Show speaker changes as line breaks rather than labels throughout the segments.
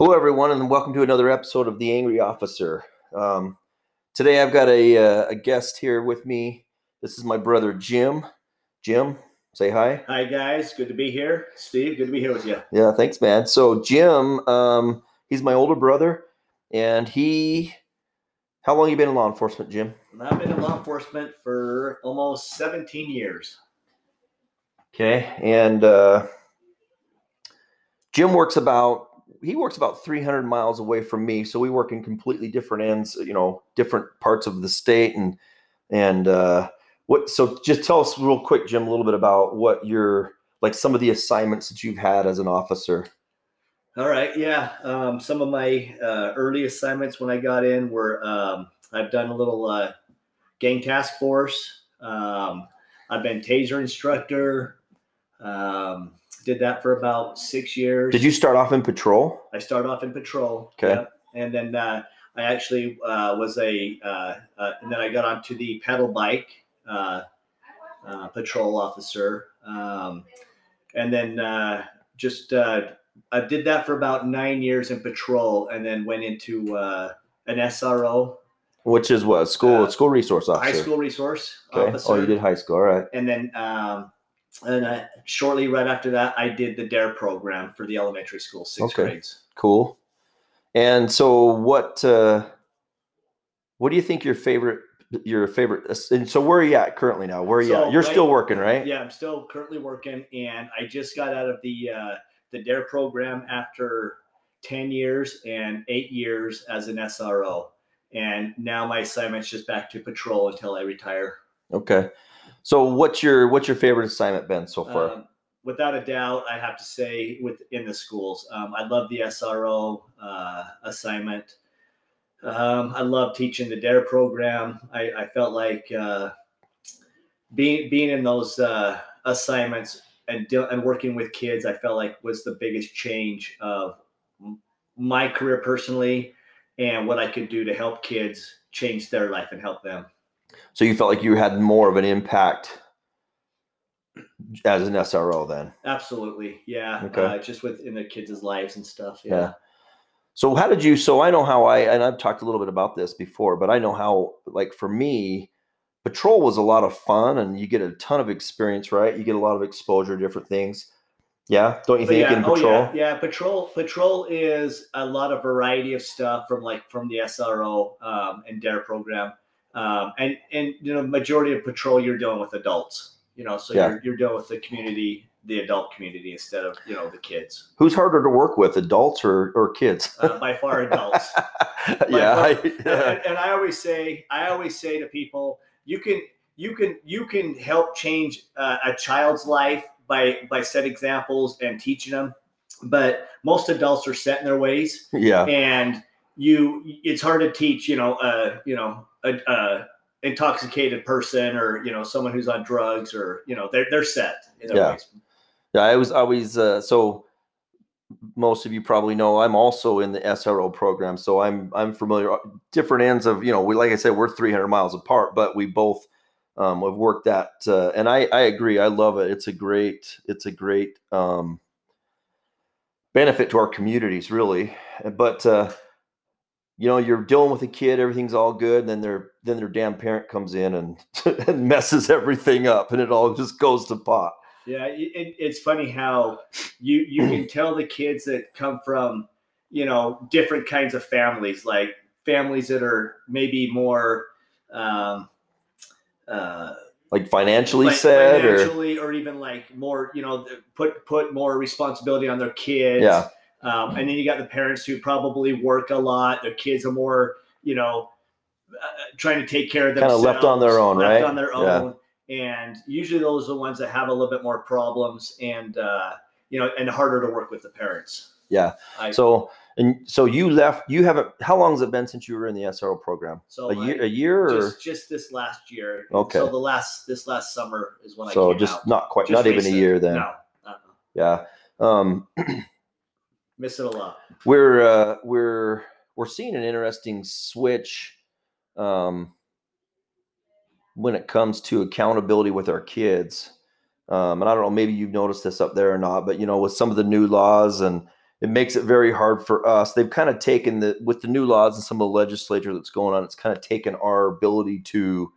Hello, everyone, and welcome to another episode of The Angry Officer. Um, today, I've got a, uh, a guest here with me. This is my brother Jim. Jim, say hi.
Hi guys, good to be here. Steve, good to be here with you.
Yeah, thanks, man. So, Jim, um, he's my older brother, and he. How long you been in law enforcement, Jim?
I've been in law enforcement for almost 17 years.
Okay, and uh, Jim works about he works about 300 miles away from me, so we work in completely different ends, you know, different parts of the state, and and uh, what. So just tell us real quick, Jim, a little bit about what your like some of the assignments that you've had as an officer.
All right, yeah. Um, some of my uh, early assignments when I got in were um, I've done a little uh, gang task force. Um, I've been taser instructor. Um, did that for about six years.
Did you start off in patrol?
I started off in patrol.
Okay.
yep. And then uh, I actually uh, was a, uh, uh, and then I got onto the pedal bike uh, uh, patrol officer. Um, and then uh, just, uh, I did that for about nine years in patrol and then went into uh, an SRO,
Which is what school
Uh,
school resource officer.
high school resource
Okay.
officer.
Oh, you did high school. All right.
And then, um, and uh, shortly right after that, I did the DARE program for the elementary school, sixth
Okay.
grades.
Cool. And so, what uh, what do you think your favorite your favorite? And so, where are you at currently now? Where are you
So,
at? You're
right-
still working, right?
Yeah, I'm still currently working, and I just got out of the uh, the DARE program after ten years and eight years as an SRO, and now my assignment's just back to patrol until I retire.
Okay. So, what's your what's your favorite assignment been so far?
Um, without a doubt, I have to say within the schools, um, I love the SRO uh, assignment. Um, I love teaching the DARE program. I, I felt like uh, being being in those uh, assignments and deal and working with kids, I felt like was the biggest change of my career personally, and what I could do to help kids change their life and help them.
So, you felt like you had more of an impact as an SRO then.
Absolutely, yeah.
Okay.
Uh, just within the kids' lives and stuff.
Yeah.
yeah.
So, how did you? So, I know how I and I've talked a little bit about this before, but I know how like for me, patrol was a lot of fun, and you get a ton of experience, right? You get a lot of exposure to different things. Yeah, don't you think
yeah,
in
oh
patrol?
yeah, yeah. Patrol, patrol is a lot of variety of stuff from like from the SRO um, and DARE program, um, and and you know majority of patrol you're dealing with adults, you know, so
Yeah.
you're you're dealing with the community, the adult community instead of you know the kids.
Who's harder to work with, adults or or kids?
Uh, by far adults.
yeah,
far-
I,
and, and I always say, I always say to people, you can, you can, you can help change uh, a child's life by by set examples and teaching them. But most adults are set in their ways,
yeah,
and you, it's hard to teach. You know, uh, you know, a, a intoxicated person or you know someone who's on drugs or you know they're they're set in
Yeah.
ways.
yeah. I was always uh, so. Most of you probably know I'm also in the SRO program, so I'm I'm familiar. Different ends of you know, we like I said, we're 300 miles apart, but we both um, have worked that, uh, and I I agree. I love it. It's a great it's a great um, benefit to our communities, really. But uh, you know, you're dealing with a kid, everything's all good, and then their then their damn parent comes in and, and messes everything up, and it all just goes to pot.
Yeah, it, it- it's funny how you you can tell the kids that come from you know different kinds of families, like families that are maybe more um, uh,
Like financially
like
said, or
financially, or even like more you know put put more responsibility on their kids.
Yeah.
Um, and then you got the parents who probably work a lot. Their kids are more you know uh, trying to take care of themselves.
Kinda left on their own,
left
right?
On their
Yeah.
own and usually those are the ones that have a little bit more problems and uh, you know and harder to work with the parents
yeah.
I,
So and so you left. You haven't. How long has it been since you were in the SRO program?
so
A year. A year, or
just just this last year
Okay.
so the last this last summer is when i
so just
out.
not quite,
Just
not even a year then.
no uh-uh.
Yeah. Um,
miss it a lot
we're uh, we're we're seeing an interesting switch um, when it comes to accountability with our kids. Um, and I don't know, maybe you've noticed this up there or not, but you know, with some of the new laws and it makes it very hard for us. They've kind of taken the with the new laws and some of the legislature that's going on. It's kind of taken our ability to,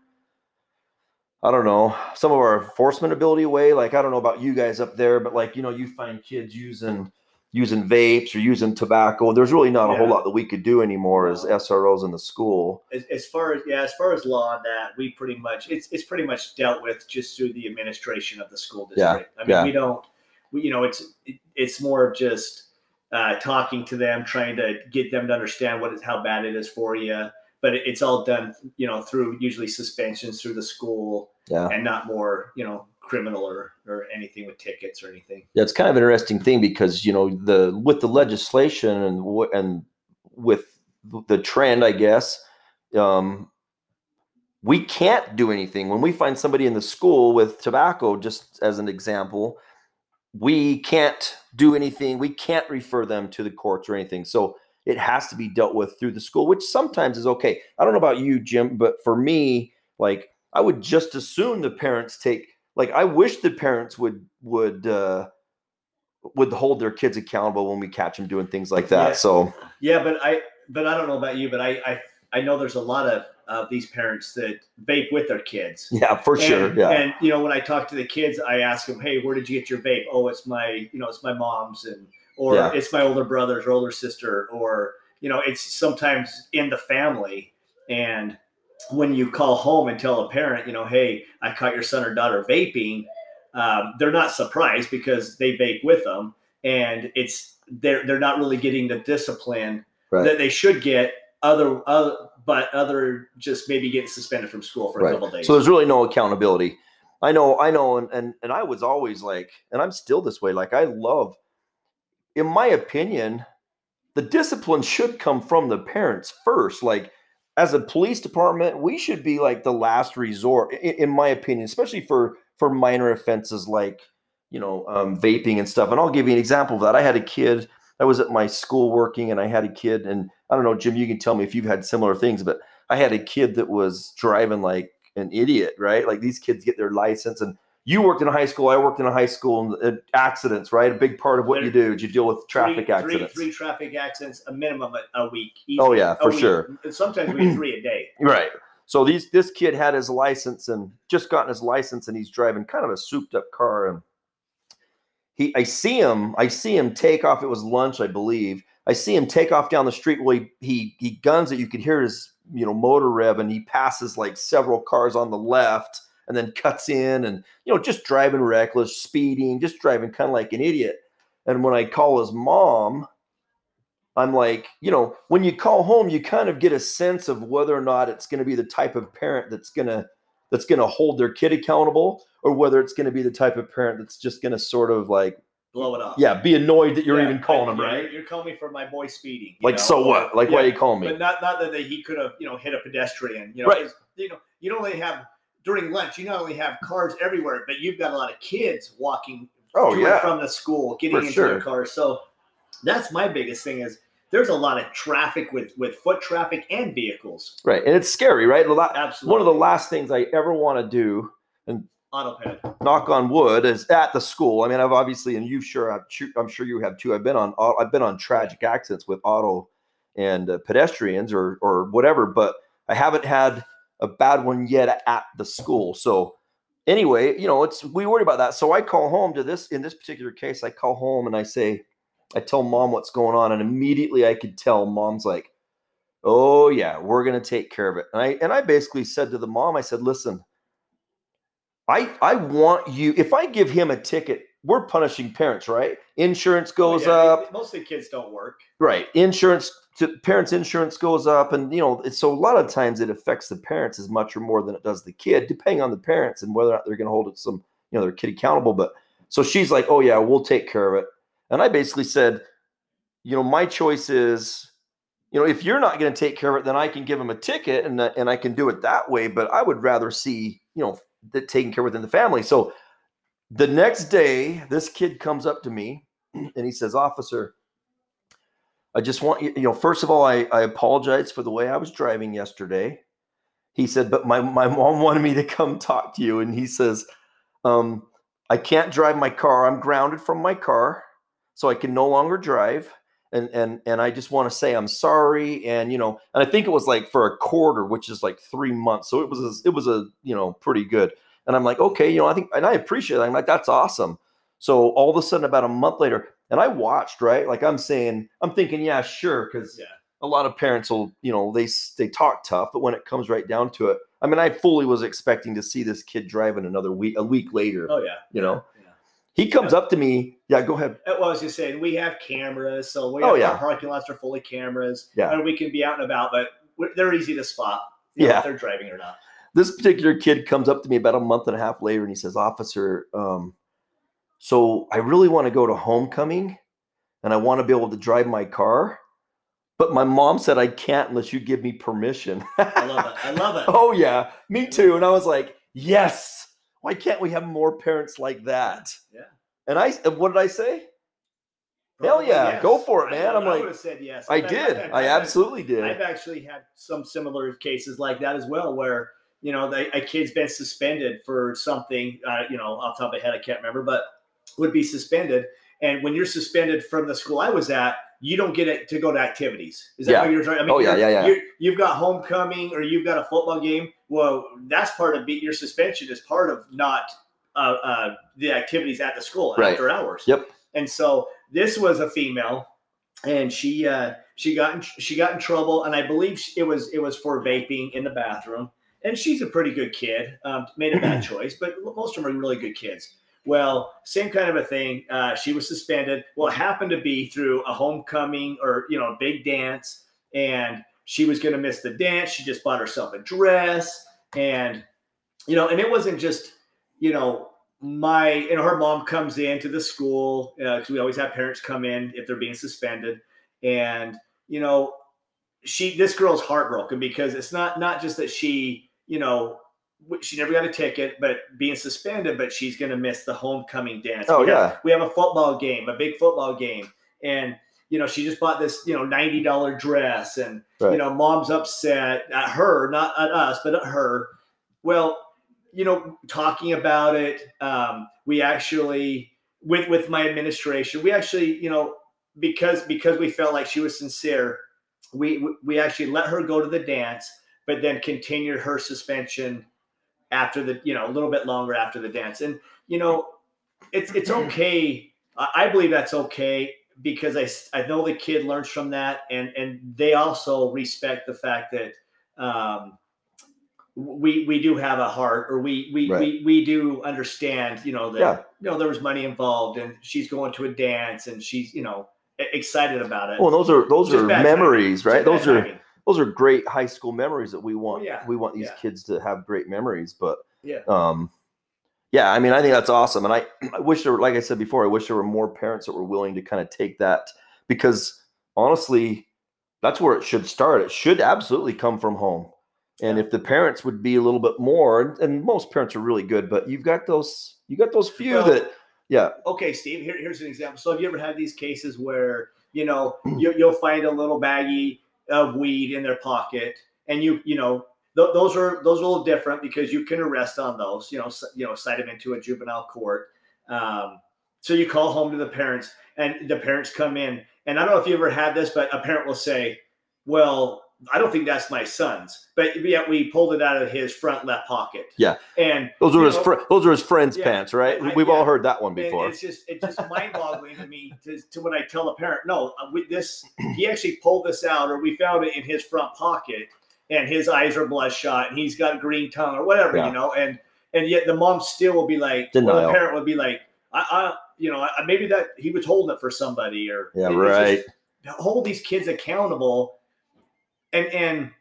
I don't know, some of our enforcement ability away. Like I don't know about you guys up there, but like you know, you find kids using using vapes or using tobacco. There's really not a whole lot that we could do anymore as SROs in the school.
as, as far as yeah, as far as law on that, we pretty much it's it's pretty much dealt with just through the administration of the school district. Yeah. I mean,
yeah.
we don't, we, you know, it's it, it's more of just uh, talking to them, trying to get them to understand what is how bad it is for you. But it, it's all done, you know, through usually suspensions through the school,
Yeah.
and not more, you know, criminal or or anything with tickets or anything.
Yeah, it's kind of an interesting thing because you know the with the legislation and and with the trend, I guess, um, we can't do anything when we find somebody in the school with tobacco. Just as an example, we can't do anything. We can't refer them to the courts or anything. So it has to be dealt with through the school, which sometimes is okay. I don't know about you, Jim, but for me, like I would just assume the parents take. Like I wish the parents would would. uh would hold their kids accountable when we catch them doing things like that.
Yeah.
So
Yeah, but I but I don't know about you, but I I, I know there's a lot of of these parents that vape with their kids.
yeah, for sure.
And,
Yeah.
And you know, when I talk to the kids, I ask them, "Hey, where did you get your vape?" Oh, it's my, you know, it's my mom's, and or
Yeah.
it's my older brother's or older sister, or you know, it's sometimes in the family. And when you call home and tell a parent, you know, "Hey, I caught your son or daughter vaping," um, they're not surprised because they vape with them, and it's they're they're not really getting the discipline
Right.
that they should get. Other, other, but other just maybe getting suspended from school for a
Right.
couple days.
So there's really no accountability. I know, I know, and, and and I was always like, and I'm still this way. Like I love, in my opinion, the discipline should come from the parents first. Like as a police department, we should be like the last resort, in, in my opinion, especially for for minor offenses like you know um, vaping and stuff. And I'll give you an example of that. I had a kid. I was at my school working, and I had a kid, and I don't know, Jim. You can tell me if you've had similar things, but I had a kid that was driving like an idiot, right? Like these kids get their license, and you worked in a high school, I worked in a high school, and uh, accidents, right? A big part of what you do is you deal with traffic
three,
accidents.
Three, three traffic accidents, a minimum a, a week. easy,
Oh, yeah, for sure.
And sometimes we have three a day.
Right. So these this kid had his license and just gotten his license, and he's driving kind of a souped up car, and he I see him, I see him take off. It was lunch, I believe. I see him take off down the street. Well, he he, he guns it. You could hear his you know motor rev, and he passes like several cars on the left, and then cuts in, and you know just driving reckless, speeding, just driving kind of like an idiot. And when I call his mom, I'm like, you know, when you call home, you kind of get a sense of whether or not it's going to be the type of parent that's going to that's going to hold their kid accountable or whether it's going to be the type of parent that's just going to sort of like
Blow it off.
yeah, be annoyed that you're
Yeah,
even calling
I-
him, right?
You're, calling me for my boy speeding.
Like
know,
so what? Like why
yeah,
you call me?
But not not that he could have you know hit a pedestrian. You know,
Right.
You know, you don't only have during lunch. You not only have cars everywhere, but you've got a lot of kids walking
Oh
to and
yeah.
from the school, getting
For
into
sure.
their cars. So that's my biggest thing is there's a lot of traffic with with foot traffic and vehicles.
Right. And it's scary, right? The la-
Absolutely.
One of the last things I ever want to do,
autoped.
knock on wood, is at the school. I mean, I've obviously, and you sure, have, I'm sure you have too. I've been on, I've been on tragic accidents with auto and uh, pedestrians or or whatever, but I haven't had a bad one yet at the school. So anyway, you know, it's we worry about that. So I call home to this in this particular case. I call home and I say, I tell mom what's going on, and immediately I could tell mom's like, "Oh yeah, we're gonna take care of it." And I and I basically said to the mom, I said, "Listen, I I want you. If I give him a ticket, we're punishing parents, right? Insurance oh, goes
Oh, Yeah,
up,
Mostly kids don't work.
right? Insurance to parents' insurance goes up, and you know, it's, so a lot of times it affects the parents as much or more than it does the kid, depending on the parents and whether or not they're going to hold it some you know their kid accountable. But so she's like, "Oh yeah, we'll take care of it," and I basically said, "You know, my choice is." You know, if you're not going to take care of it, then I can give him a ticket and and I can do it that way. But I would rather see, you know, that taken care within the family. So the next day, this kid comes up to me and he says, Officer, I just want you, you know, first of all, I, I apologize for the way I was driving yesterday. He said, but my, my mom wanted me to come talk to you. And he says, um, I can't drive my car. I'm grounded from my car. so I can no longer drive. And and and I just want to say I'm sorry. And you know, and I think it was like for a quarter, which is like three months. So it was a, it was a you know pretty good. And I'm like, okay, you know, I think and I appreciate it. I'm like, that's awesome. So all of a sudden, about a month later, and I watched, right? Like I'm saying, I'm thinking, yeah, sure, because
Yeah.
a lot of parents will, you know, they they talk tough, but when it comes right down to it, I mean, I fully was expecting to see this kid driving another week, a week later.
Oh yeah.
You know?
Yeah.
He comes up to me, yeah, go ahead.
Uh, Well, I was just saying, we have cameras, so we
Oh,
have,
yeah.
our parking lots are full of cameras,
Yeah.
and we can be out and about, but we're, they're easy to spot.
Yeah.
if they're driving or not.
This particular kid comes up to me about a month and a half later, and he says, "Officer, um, so I really want to go to homecoming, and I want to be able to drive my car." But my mom said I can't unless you give me permission.
I love it. I love it.
Oh yeah, me too. And I was like, yes. Why can't we have more parents like that?
Yeah.
And I, what did I say? Hell
Probably
yeah, go for it, man.
I
like-
would have said yes.
I did.
I've-
I
I've-
absolutely did.
I've actually had some similar cases like that as well, where you know they, a kid's been suspended for something. Uh, you know, off the top of my head, I can't remember, but would be suspended. And when you're suspended from the school I was at, you don't get it to go to activities. Is that
Yeah.
what you're trying? I mean,
Oh, yeah, yeah, yeah.
You've got homecoming or you've got a football game. Well, that's part of be, your suspension is part of not uh, uh, the activities at the school
Right.
after hours.
Yep.
And so this was a female, and she uh, she got in, she got in trouble, and I believe it was it was for vaping in the bathroom. And she's a pretty good kid. Um, made a bad choice, but most of them are really good kids. Well, same kind of a thing. Uh, she was suspended. Well, it happened to be through a homecoming or you know a big dance, and she was going to miss the dance. She just bought herself a dress, and you know, and it wasn't just you know my you know her mom comes into the school because we always have parents come in if they're being suspended, and you know she this girl's heartbroken because it's not not just that she you know she never got a ticket but being suspended but she's going to miss the homecoming dance.
Oh,
we have,
yeah.
we have a football game a big football game. And you know she just bought this you know $90 dress and you know mom's upset at her not at us but at her. Well you know talking about it um, we actually with with my administration we actually you know because because we felt like she was sincere we we actually let her go to the dance but then continued her suspension after the you know a little bit longer after the dance and you know it's it's okay i believe that's okay because i i know the kid learns from that and and they also respect the fact that um we we do have a heart or we we
Right.
we, we do understand you know that
Yeah.
you know there was money involved and she's going to a dance and she's you know excited about it
Well, those are those
Just
are memories, right?
Just
those are
timing.
Those are great high school memories that we want.
yeah,
We want these
yeah.
kids to have great memories, but
yeah
um yeah i mean i think that's awesome and i i wish there were like i said before i wish there were more parents that were willing to kind of take that because honestly that's where it should start it should absolutely come from home and if the parents would be a little bit more and, most parents are really good but you've got those you got those few
Well,
that yeah
okay, Steve, here, here's an example. So have you ever had these cases where, you know, you, you'll find a little baggie of weed in their pocket and you, you know, th- those are, those are a little different because you can arrest on those, you know, you know, cite them into a juvenile court. Um, so you call home to the parents and the parents come in and I don't know if you ever had this, but a parent will say, well, I don't think that's my son's, but yet we pulled it out of his front left pocket.
Yeah.
And
those are his
know,
fr- those are his friends
yeah,
pants right
I-
we've
yeah.
all heard that one
and
before
it's just it's just mind-boggling to me to, to when I tell a parent, no, uh, with this he actually pulled this out, or we found it in his front pocket, and his eyes are bloodshot, and he's got a green tongue, or whatever,
Yeah.
you know, and and yet the mom still will be like, or the
Denial.
parent would be like, I, I you know, I, maybe that he was holding it for somebody, or
yeah right
just hold these kids accountable, and and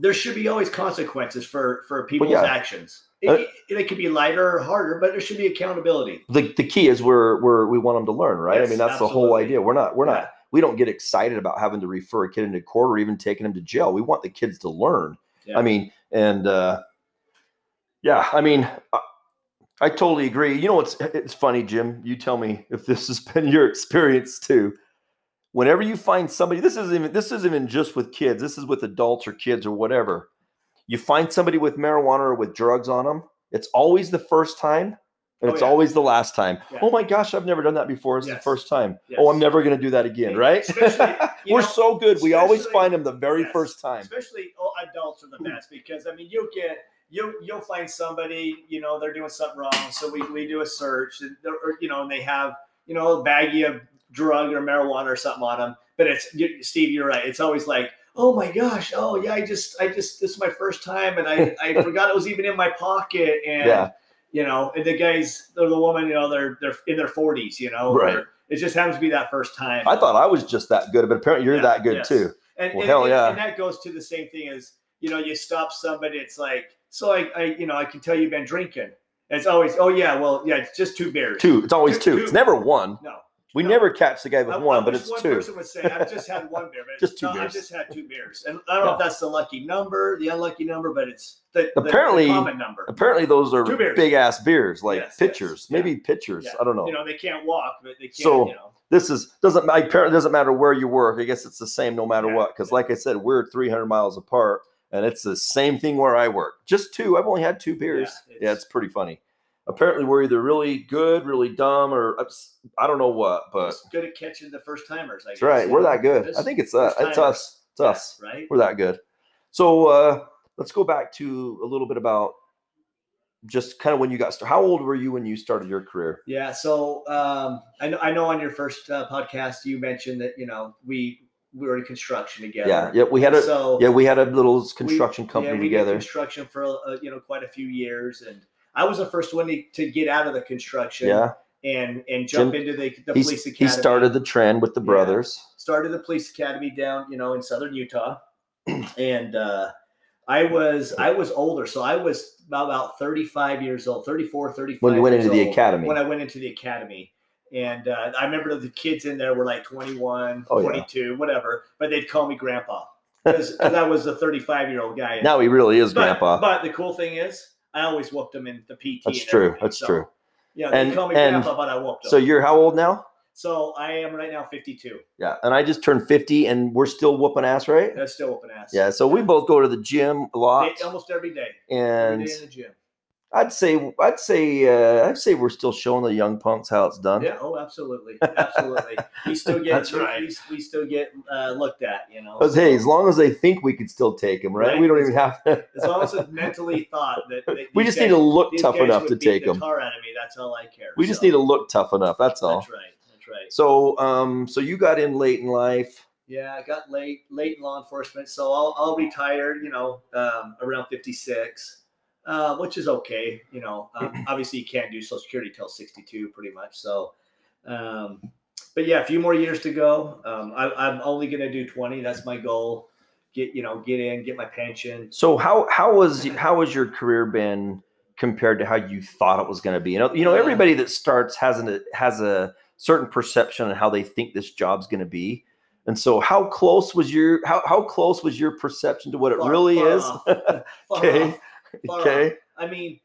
there should be always consequences for for people's
yeah.
actions. It,
Uh,
it, it could be lighter or harder, but there should be accountability.
the, the key is we're, we're we want them to learn right i mean that's the whole idea we're not we're not
Yeah.
we don't get excited about having to refer a kid into court or even taking him to jail we want the kids to learn
Yeah.
i mean and uh yeah i mean I, I totally agree you know what's it's funny jim you tell me if this has been your experience too whenever you find somebody this isn't even this isn't even just with kids this is with adults or kids or whatever you find somebody with marijuana or with drugs on them it's always the first time And
Oh,
it's
yeah.
always the last time.
Yeah.
Oh my gosh, I've never done that before. It's the first time.
Yes.
Oh, I'm never going to do that again, right? We're
know,
so good. We always find them the very
Yes.
first time.
especially adults are the mm. best because I mean you'll get you'll you'll find somebody you know they're doing something wrong so we, we do a search and you know and they have you know a baggie of drug or marijuana or something on them but it's you, Steve you're right it's always like oh my gosh oh yeah I just I just this is my first time and I I forgot it was even in my pocket and
Yeah.
you know and the guys or the woman you know they're they're in their 40s you know
Right.
or it just happens to be that first time
I thought I was just that good, but apparently you're
Yeah,
that good
yes.
too.
and,
Well,
and,
hell yeah.
and that goes to the same thing as you know, you stop somebody, it's like, so I, I you know, I can tell you've been drinking. And it's always, oh yeah, well, yeah, it's just two beers.
Two. It's always
Two-
two.
two.
It's never one.
No.
We
No.
never catch the guy with
I- I
one, but it's
one
two.
person would say, I've just had one beer, but
Just
it's
two
no,
beers.
I've just had two beers. And I don't know if that's the lucky number, the unlucky number, but it's the, the- the
Apparently-
common number.
Apparently, those are big ass beers, like
Yes,
pitchers,
yes, yeah.
maybe pitchers.
Yeah.
I don't know.
You know, they can't walk, but they can,
So-
you know.
this is doesn't. My parent doesn't matter where you work. I guess it's the same no matter
Yeah.
what. Because, like I said, we're 300 miles apart, and it's the same thing where I work. Just two. I've only had two beers.
Yeah,
Yeah,
it's-
it's pretty funny. Apparently, we're either really good, really dumb, or I don't know what. But
It's good at catching the first timers, I guess.
that's right. We're that good. I think it's uh, it's us. It's
Yeah,
us.
Right?
We're that good. So uh, let's go back to a little bit about just kind of when you got started. How old were you when you started your career?
Yeah. So um, I know I know on your first uh, podcast you mentioned that you know we we were in construction together.
Yeah, yeah. We had a
so
yeah, we had a little
we-
construction
yeah,
company
we did
together.
construction for uh, you know quite a few years, and I was the first one to, to get out of the construction.
Yeah,
And and jump
Jim-
into the, the police
he started the trend with the
Yeah.
brothers.
started the police academy down you know in southern utah and uh i was i was older so i was about, about 35 years old 34 35
When you went into the academy.
when i went into the academy and uh, i remember the kids in there were like 21
Oh, yeah.
22 whatever but they'd call me grandpa because i was a 35 year old guy
Now he really is
but,
grandpa.
but the cool thing is i always whooped them in the pt
That's true. That's
So,
true.
yeah they
And-
call me
and
grandpa but i whooped them
So you're how old now?
so i am right now 52
Yeah, and I just turned 50 and we're still whooping ass, right?
that's still open ass
Yeah, so we both go to the gym a lot.
Almost every day.
And
day in the gym.
I'd say I'd say uh, I'd say we're still showing the young punks how it's done.
Yeah. Oh, absolutely, absolutely. We still get.
That's
we-
right.
We, we still get uh, looked at. You know.
Because hey, as long as they think we could still take them, right?
Right.
We don't even have to.
as long as it's mentally thought that, that
we just need to look tough
guys
enough to take
the
them.
Tar out of me. That's all I care.
We just need to look tough enough. That's all.
That's right. That's right.
So, um, so you got in late in life.
Yeah, I got late late in law enforcement, so I'll I'll retire. You know, um, around fifty six. Uh, which is okay, you know. Um, obviously, you can't do Social Security till sixty-two, pretty much. So, um, but yeah, a few more years to go. Um, I, I'm only going to do twenty. That's my goal. Get you know, get in, get my pension.
So how how was how has your career been compared to how you thought it was going to be? You know, you know, everybody that starts has an has a certain perception on how they think this job's going to be. And so, how close was your how how close was your perception to what it
Far-
really
far
is? Okay.
off.
Okay.
I mean,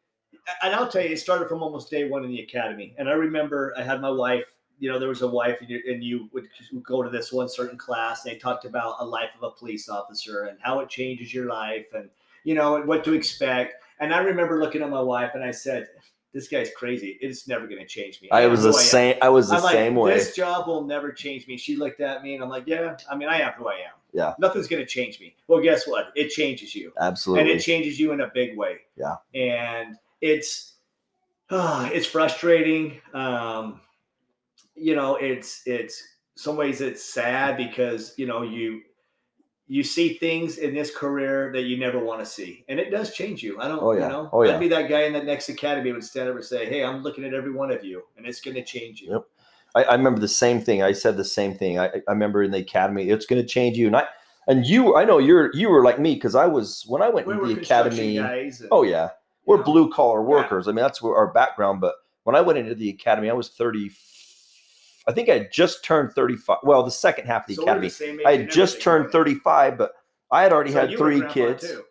and I'll tell you, it started from almost day one in the academy. And I remember I had my wife. You know, there was a wife, and you, and you would go to this one certain class. And they talked about a life of a police officer and how it changes your life, and you know, and what to expect. And I remember looking at my wife, and I said, "This guy's crazy. It's never going to change me."
I
am
was the
am.
same. I was the
I'm like,
same way.
This job will never change me. She looked at me, and I'm like, "Yeah, I mean, I am who I am.
Yeah.
nothing's going to change me." Well, guess what? It changes you
Absolutely.
and it changes you in a big way.
Yeah.
And it's ah, it's frustrating. Um, you know, it's it's some ways it's sad because you know you you see things in this career that you never want to see, and it does change you. I don't,
Oh, yeah.
you know,
Oh, yeah.
I'd be that guy in that next academy would stand up and say, "Hey, I'm looking at every one of you, and it's going to change you."
Yep. I, I remember the same thing. I said the same thing. I, I remember in the academy, it's going to change you. And I, and you, I know you're, you were like me because I was when I went
We
into the academy.
and,
Oh yeah, we're
know,
blue collar
Yeah.
workers. I mean, that's our background. But when I went into the academy, I was thirty. I think I had just turned thirty-five. Well, the second half of the
so we're the
academy, I had just turned
right?
thirty-five, but I had already
So
had three kids.
too.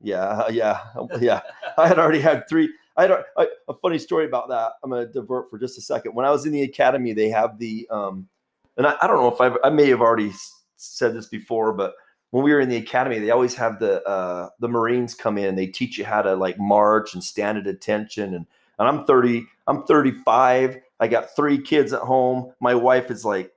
Yeah, yeah, yeah. I had already had three. I had a, a, a funny story about that. I'm going to divert for just a second. When I was in the academy, they have the, um, and I, I don't know if I've, I may have already said this before, but when we were in the academy, they always have the uh, the Marines come in. They teach you how to like march and stand at attention. And and I'm 30. I'm 35. I got three kids at home. My wife is like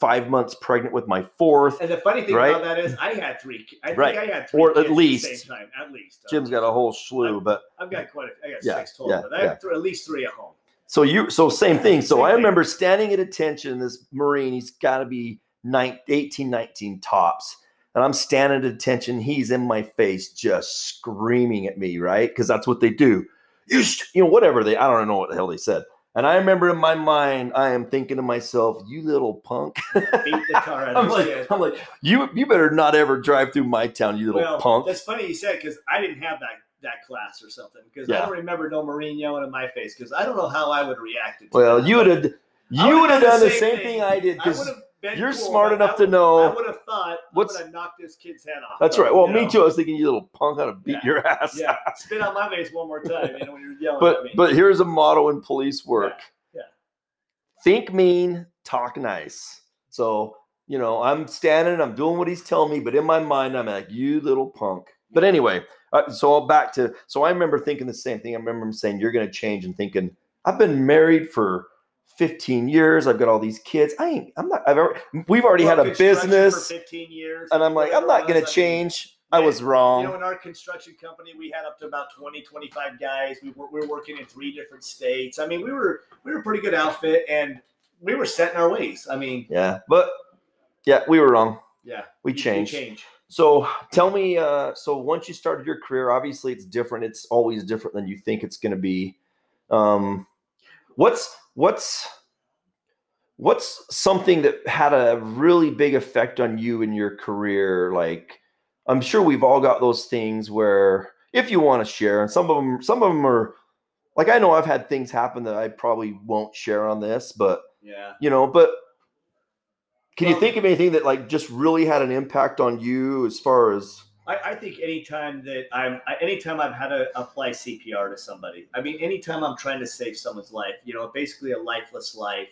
five months pregnant with my fourth.
And the funny thing
Right.
about that is, I had three. I think
Right.
I had three
Or at least.
same time. At least uh,
Jim's got a whole slew, but
I've got quite. A, I got
Yeah,
six total,
yeah,
but I have th- at least three at home.
so you so same thing. So
Same
I
thing.
remember standing at attention. This Marine, he's got to be nine, 18, 19 tops. And I'm standing at attention. He's in my face, just screaming at me, right? Because that's what they do. You, you know, whatever they, I don't know what the hell they said. And I remember in my mind, I am thinking to myself, "You little punk."
Beat the tar out
I'm like,
kid.
I'm like, you, you better not ever drive through my town, you little
Well,
punk.
that's funny you said because I didn't have that that class or something because
Yeah.
I don't remember no Marine yelling in my face because I don't know how I would have reacted. To
Well,
that.
you would have, you
would've done
done
the same thing.
thing I did because
would have been
you're
cool,
smart enough to know
I would have thought
what's-
I knocked this kid's head off.
That's right. Well, me
know?
too. I was thinking, you little punk, how to beat
Yeah.
your ass.
Yeah, spit on my face one more time. You know when you're yelling
But
at me.
but here's a motto in police work:
yeah.
think mean, talk nice. So you know, I'm standing, I'm doing what he's telling me, but in my mind, I'm like, you little punk. But anyway, uh, so I'll back to so I remember thinking the same thing. I remember him saying, "You're going to change," and thinking, "I've been married for." 15 years. I've got all these kids. I ain't, I'm not, I've ever, we've already had a business
for 15 years,
and I'm like, I'm not going
was,
to
I mean,
change. I was
You
wrong.
know, in our construction company, we had up to about 20, 25 guys. We were, we were working in three different states. I mean, we were we were a pretty good outfit, and we were set in our ways. I mean,
yeah. But yeah, we were wrong.
yeah,
We
you- you
changed.
change.
So tell me, uh, so once you started your career, obviously it's different. It's always different than you think it's going to be. Um, what's what's what's something that had a really big effect on you in your career? Like, I'm sure we've all got those things where, if you want to share, and some of them, some of them are like I know I've had things happen that I probably won't share on this, but
Yeah.
you know, but can you think of anything that like just really had an impact on you as far as
I, I think anytime that I'm, I, anytime I've had to apply CPR to somebody, I mean, anytime I'm trying to save someone's life, you know, basically a lifeless life,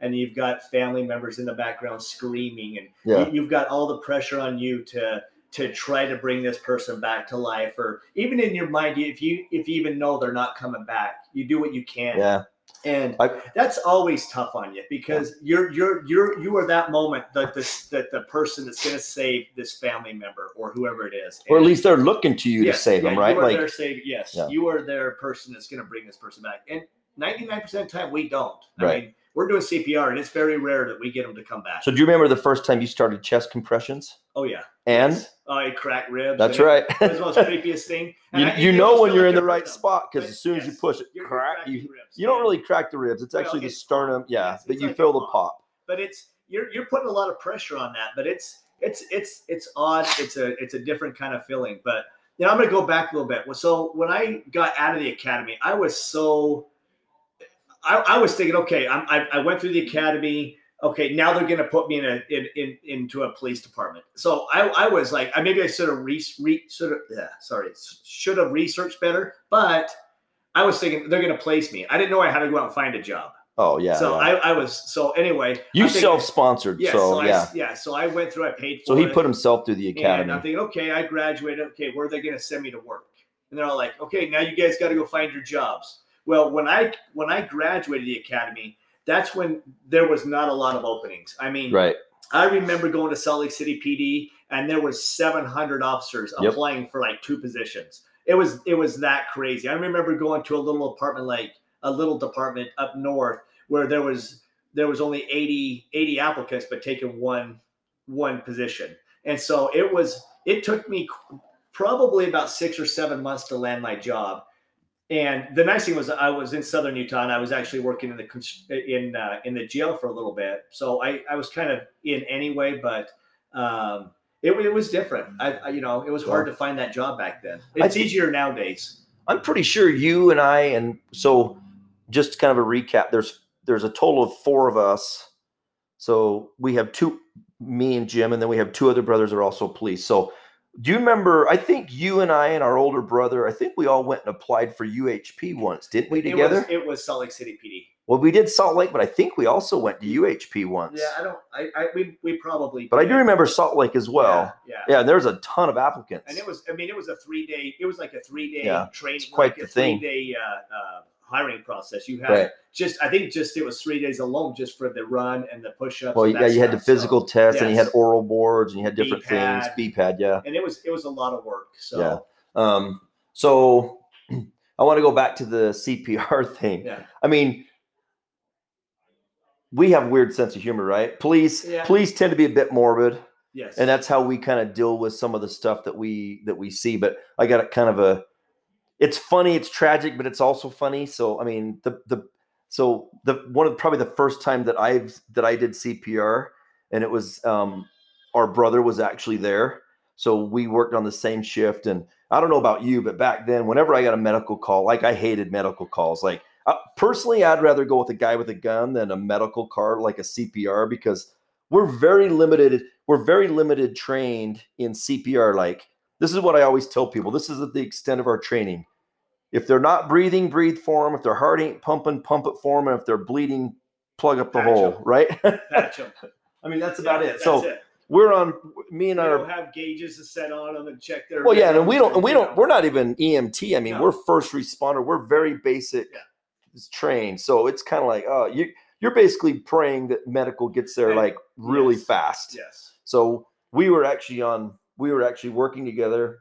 and you've got family members in the background screaming, and
yeah,
you, you've got all the pressure on you to to try to bring this person back to life, or even in your mind, if you if you even know they're not coming back, you do what you can,
yeah,
and
I-
that's always tough on you because you're you're you're you are that moment that this that the person that's going to save this family member or whoever it is,
or at least they're looking to you
Yes,
to save
yeah,
them, right?
You are
Like,
their save, yes,
Yeah.
you are their person that's going to bring this person back. And 99% of the time, we don't. I
Right.
mean, we're doing CPR, and it's very rare that we get them to come back.
so do you remember the first time you started chest compressions?
oh, yeah.
And
Yes. Oh, I cracked ribs.
that's right.
It was the most creepiest thing. And
you,
I-
you know when you're in the right spot because as soon as you push it, crack. You,
ribs.
you don't really crack the ribs. It's
Well,
actually the sternum. Yeah,
Yes,
but you
like
feel the
pop.
pop.
but it's you're you're putting a lot of pressure on that but it's it's it's it's odd it's a it's a different kind of feeling but you know i'm going to go back a little bit so when i got out of the academy i was so i, I was thinking okay I'm, I, I went through the academy okay now they're going to put me in a in, in into a police department so i i was like i maybe i should have re, re sort of yeah sorry should have researched better but i was thinking they're going to place me i didn't know i had to go out and find a job
Oh yeah.
so
yeah.
I, I was so anyway.
you
thinking-
self-sponsored,
yeah,
so,
so, I,
yeah.
yeah. So I went through. I paid for
So he
it.
put himself through the academy. And.
I'm thinking, okay, I graduated. Okay, where are they going to send me to work? And they're all like, okay, now you guys got to go find your jobs. Well, when I when I graduated the academy, that's when there was not a lot of openings. I mean,
right.
I remember going to Salt Lake City PD, and there was 700 officers
Yep.
applying for like two positions. It was it was that crazy. I remember going to a little apartment, like a little department up north, where there was there was only 80 80 applicants, but taking one one position. And so it was it took me probably about six or seven months to land my job. And the nice thing was I was in Southern Utah and I was actually working in the in uh, in the jail for a little bit. So I, I was kind of in anyway, but um, it, it was different. I, I you know it was hard to find that job back then. It's
think-
easier nowadays.
I'm pretty sure you and I and so just kind of a recap. There's there's a total of four of us. So we have two, me and Jim, and then we have two other brothers that are also police. So do you remember? I think you and I and our older brother. I think we all went and applied for UHP once, didn't we?
It
Together.
was, it was Salt Lake City PD.
well, we did Salt Lake, but I think we also went to UHP once.
Yeah, I don't. I, I we, we probably.
but I do remember Salt Lake as well.
Yeah,
Yeah, and there's a ton of applicants.
and it was. I mean, it was a three day. It was like a three day
Yeah,
training.
it's quite
like
the
a
thing.
Three day uh, uh, hiring process. You had
Right.
just I think just it was three days alone just for the run and the push ups.
Well, yeah, you had the physical test, and you had oral boards, and you had different things.
B-pad.
B-pad, yeah.
and it was it was a lot of work. So
Yeah. Um, so I want to go back to the CPR thing.
yeah.
I mean, we have weird sense of humor, right? Police,
Yeah.
police tend to be a bit morbid,
yes,
and that's how we kind of deal with some of the stuff that we that we see. But I got a kind of a, it's funny, it's tragic, but it's also funny. So I mean, the the so the one of probably the first time that I've that I did CPR, and it was um, our brother was actually there, so we worked on the same shift. And I don't know about you, but back then, whenever I got a medical call, like I hated medical calls, like. Uh, personally, I'd rather go with a guy with a gun than a medical car like a CPR because we're very limited. We're very limited trained in CPR. Like this is what I always tell people. This is the extent of our training. If they're not breathing, breathe for them. If their heart ain't pumping, pump it for them. And if they're bleeding, plug up the
Patch
hole.
'em.
Right.
Patch 'em.
I mean, that's about
Yeah,
it.
that's
So
it.
we're on. Me and
We
our
don't have gauges to set on them and check their.
well, yeah, and we don't, and we don't. We're not even EMT. I mean,
No.
we're first responder. We're very basic
Yeah.
trained. So it's kind of like, oh, you, you're basically praying that medical gets there
And-
like really
yes.
fast.
Yes.
So we were actually on, we were actually working together.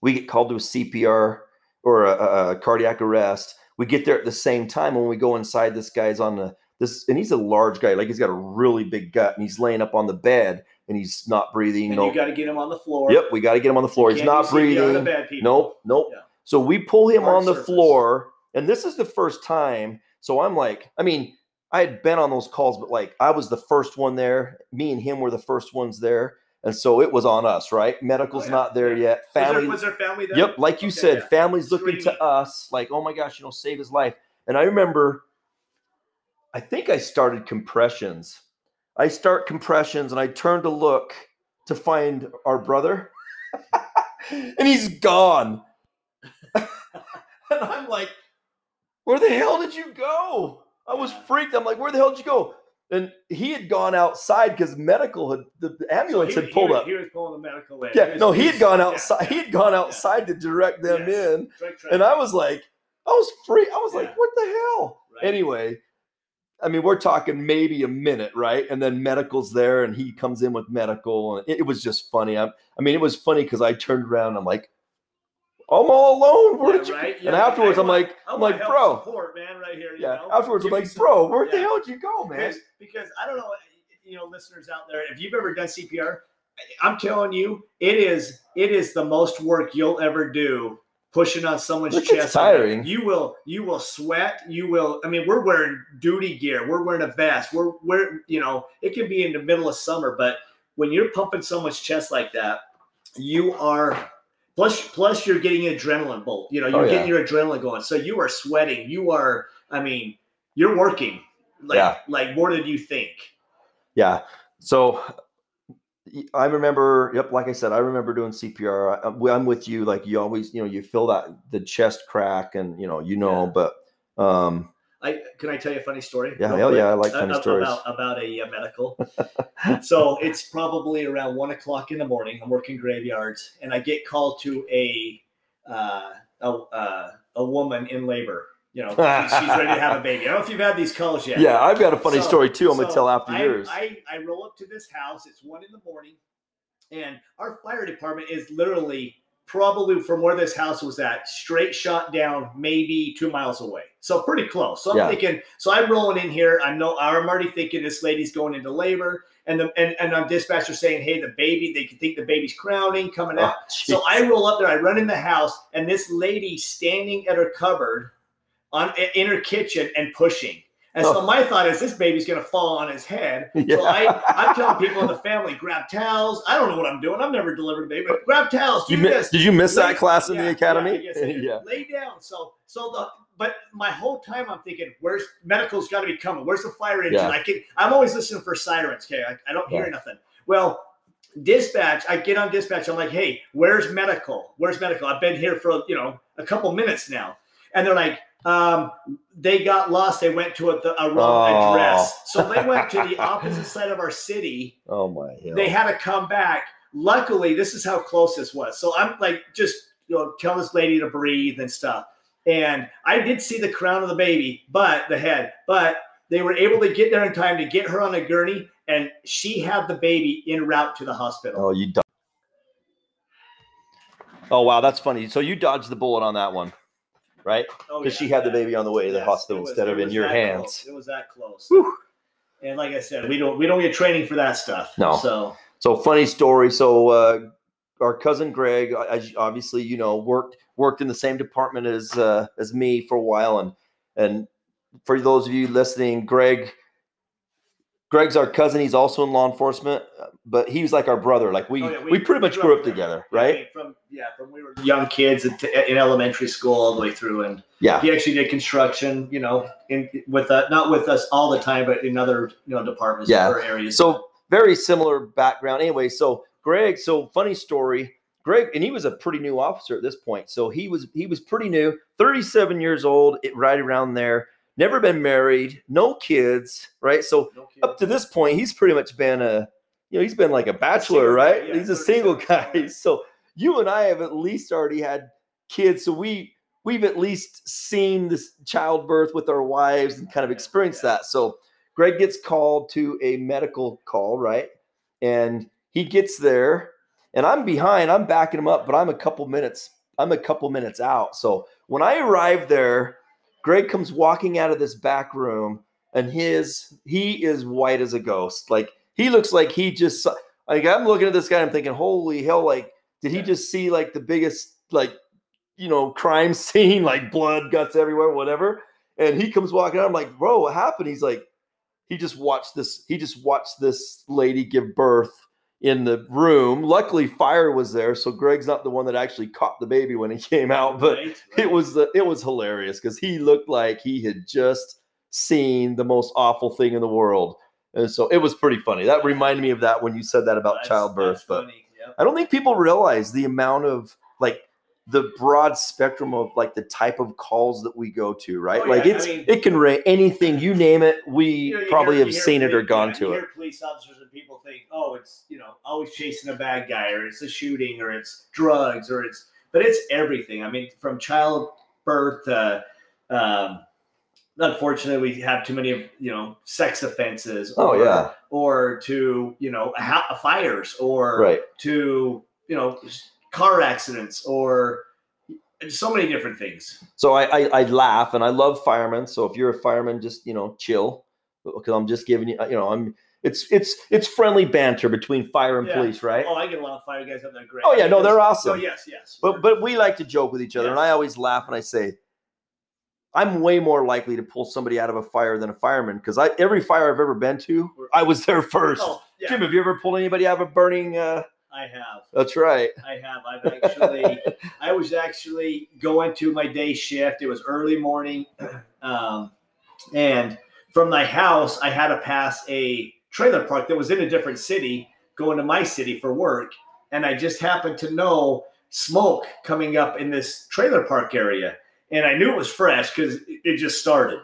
We get called to a CPR or a, a- cardiac arrest. We get there at the same time. When we go inside, this guy's on the this, and he's a large guy. Like he's got a really big gut, and he's laying up on the bed, and he's not breathing.
And
no,
you got to get them on the floor.
yep, we got to get him on the floor. He's not
do CPR to
breathing. Nope, nope.
Yeah.
So we pull him
Hard
on the
surface.
floor, and this is the first time. So I'm like, I mean, I had been on those calls, but like I was the first one there. Me and him were the first ones there, and so it was on us, right? Medical's
Oh, yeah,
not there
yeah.
yet.
Was there-
Family,
Was there, family there?
yep, like you
Okay,
said,
yeah.
families looking
Screaming.
to us, like, oh my gosh, you know, save his life. And I remember, I think I started compressions. I start compressions, and I turn to look to find our brother, and he's gone. and I'm like, where the hell did you go? I was freaked. I'm like, where the hell did you go? And he had gone outside because medical had the the
So
ambulance
he-
had pulled
he, was-
up.
He was pulling the medical in.
Yeah,
was-
no, he had gone outside.
yeah,
He had gone
yeah.
outside to direct them
Yes.
in, and I was like, I was free. I was like, what the hell?
Right.
Anyway, I mean, we're talking maybe a minute, right? And then medical's there, and he comes in with medical, and it, it was just funny. I, I mean, it was funny because I turned around, and I'm like, I'm all alone. Where
Yeah,
did you?
right?
And afterwards, I'm like, I'm like, bro.
support, man, right here. you
Yeah.
know?
Afterwards, I'm like,
some-
bro, where the hell did you go, man?
Because, because I don't know, you know, listeners out there, if you've ever done CPR, I'm telling you, it is it is the most work you'll ever do pushing on someone's chest.
tiring.
You will you will sweat. You will. I mean, we're wearing duty gear. We're wearing a vest. We're we're you know, it can be in the middle of summer, but when you're pumping someone's chest like that, you are. Plus, plus you're getting adrenaline bolt. You know, you're
Oh, yeah.
getting your adrenaline going. So you are sweating. You are. I mean, you're working. Like,
Yeah.
like more than you think.
Yeah. So I remember, yep, like I said, I remember doing CPR. I, I'm- I'm with you. Like you always, you know, you feel that the chest crack and, you know, you know,
Yeah.
but um,
I can I tell you a funny story?
Yeah, hell
quick?
yeah, I like funny
uh,
stories.
about about a uh, medical. so it's probably around one o'clock in the morning. I'm working graveyards, and I get called to a uh, a uh, a woman in labor. You know, she's, she's ready to have a baby. I don't know if you've had these calls yet.
yeah, I've got a funny
So-
story too. I'm going to tell after
I,
yours.
I, I roll up to this house. It's one in the morning, and our fire department is literally probably from where this house was at, straight shot down, maybe two miles away. So pretty close. So I'm
Yeah.
thinking. So I'm rolling in here. I know I'm already thinking this lady's going into labor, and the and and I'm dispatcher saying, hey, the baby. They can think the baby's crowning coming oh, out.
Oh,
So. I roll up there, I run in the house, and this lady standing at her cupboard on in her kitchen and pushing. And so
Oh.
my thought is this baby's gonna fall on his head.
Yeah.
So I, I'm telling people in the family, grab towels. I don't know what I'm doing. I've never delivered a baby, but grab towels. Do
you
this.
did you miss
Lay-
that class in
Yeah,
the academy?
Yeah,
yeah.
Lay down. So so the but my whole time I'm thinking, where's medical's got to be coming? Where's the fire engine? I can. I'm always listening for sirens. Okay, I, I don't hear nothing. Well, dispatch. I get on dispatch. I'm like, hey, where's medical? Where's medical? I've been here for you know a couple minutes now, and they're like. Um, they got lost. They went to a, a wrong
Oh.
address, so they went to the opposite side of our city
Oh my hell.
they had to come back. Luckily, this is how close this was. So I'm like just you know tell this lady to breathe and stuff. And I did see the crown of the baby, but the head, but they were able to get there in time to get her on a gurney, and she had the baby en route to the hospital.
Oh, you. Do- oh wow, that's funny. So you dodged the bullet on that one, right?
Oh,
Because
yeah,
she had the baby on the way to the
Yes,
hospital
was-
instead of in your hands.
close. It was that close.
Whew.
And like I said, we don't we don't get training for that stuff.
No.
So
So funny story. So uh, our cousin Greg, as obviously you know, worked worked in the same department as uh, as me for a while, and and for those of you listening, Greg. Greg's our cousin. He's also in law enforcement, but he was like our brother. Like we,
Oh, yeah,
we, pretty much grew up together,
Yeah, I
right?
mean, from yeah, from we were young kids in, in elementary school all the way through, and
Yeah.
he actually did construction. You know, in with uh, not with us all the time, but in other you know departments
Yeah.
or areas.
So very similar background. Anyway, so Greg, so funny story. Greg, and he was a pretty new officer at this point. So he was he was pretty new, 37 years old, right around there. Never been married, no kids, right? So
No kidding.
up to this point, he's pretty much been a, you know, he's been like a bachelor,
guy,
right?
yeah,
he's a single guy. So you and I have at least already had kids. So we we've at least seen this childbirth with our wives and kind of experienced
yeah.
that. So Greg gets called to a medical call, right? And he gets there, and I'm behind. I'm backing him up, but I'm a couple minutes. I'm a couple minutes out. So when I arrive there, Greg comes walking out of this back room, and his he is white as a ghost. Like he looks like he just like I'm looking at this guy. I'm thinking, holy hell! Like did he just see like the biggest like you know crime scene, like blood, guts everywhere, whatever? And he comes walking out. I'm like, bro, what happened? He's like, he just watched this. He just watched this lady give birth in the room. Luckily, fire was there, so Greg's not the one that actually caught the baby when he came out. But
Right,
it was the it was hilarious because he looked like he had just seen the most awful thing in the world, and so it was pretty funny. That reminded me of that when you said that about
That's-
childbirth.
that's
But.
Yep.
I don't think people realize the amount of like the broad spectrum of like the type of calls that we go to, right?
Oh,
like
yeah, I
it's
mean-
it can rate anything you name it. We
You know,
probably
hear-
have seen it or gone
yeah,
to
you
it.
Hear police officers and people think, oh, it's you know always chasing a bad guy, or it's a shooting, or it's drugs, or it's but it's everything. I mean, from childbirth to um, unfortunately we have too many of you know sex offenses.
Oh yeah,
or to you know ha- fires, or
right.
to you know car accidents, or so many different things.
So I, I I laugh and I love firemen. So if you're a fireman, just you know chill because I'm just giving you you know I'm it's it's it's friendly banter between fire and
Yeah.
police, right?
Oh, I get a lot of fire guys up there. Great.
Oh, yeah, no, they're awesome.
Oh yes, yes.
But but we like to joke with each other, and I always laugh and I say, I'm way more likely to pull somebody out of a fire than a fireman because I every fire I've ever been to, I was there first.
Oh, yeah,
Jim, have you ever pulled anybody out of a burning? Uh,
I have.
that's right.
I have. I've actually. I was actually going to my day shift. It was early morning, um, and from my house, I had to pass a trailer park that was in a different city, going to my city for work, and I just happened to know smoke coming up in this trailer park area, and I knew it was fresh because it just started.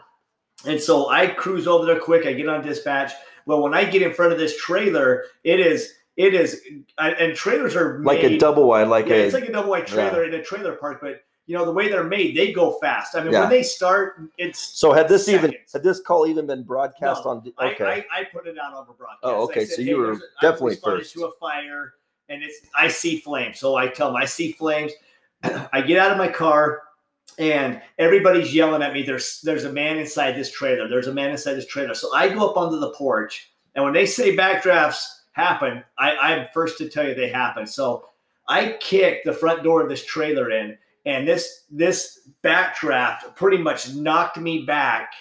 And so I cruise over there quick. I get on dispatch. Well, when I get in front of this trailer, it is it is, and trailers are
Like a double wide, like
yeah,
a
it's like a double wide trailer in a trailer park, but you know the way they're made, they go fast. I mean,
Yeah.
when they start, it's
So had this even had this call even been broadcast
No,
on? Okay,
I, I put it out on over broadcast.
Oh, okay,
said,
so you were
there's a- I
definitely first.
to a fire, and it's I see flames. So I tell them I see flames. I get out of my car, and everybody's yelling at me. There's there's a man inside this trailer. There's a man inside this trailer. So I go up onto the porch, and when they say backdrafts happen, I, I'm first to tell you they happen. So I kicked the front door of this trailer in, and this this backdraft pretty much knocked me back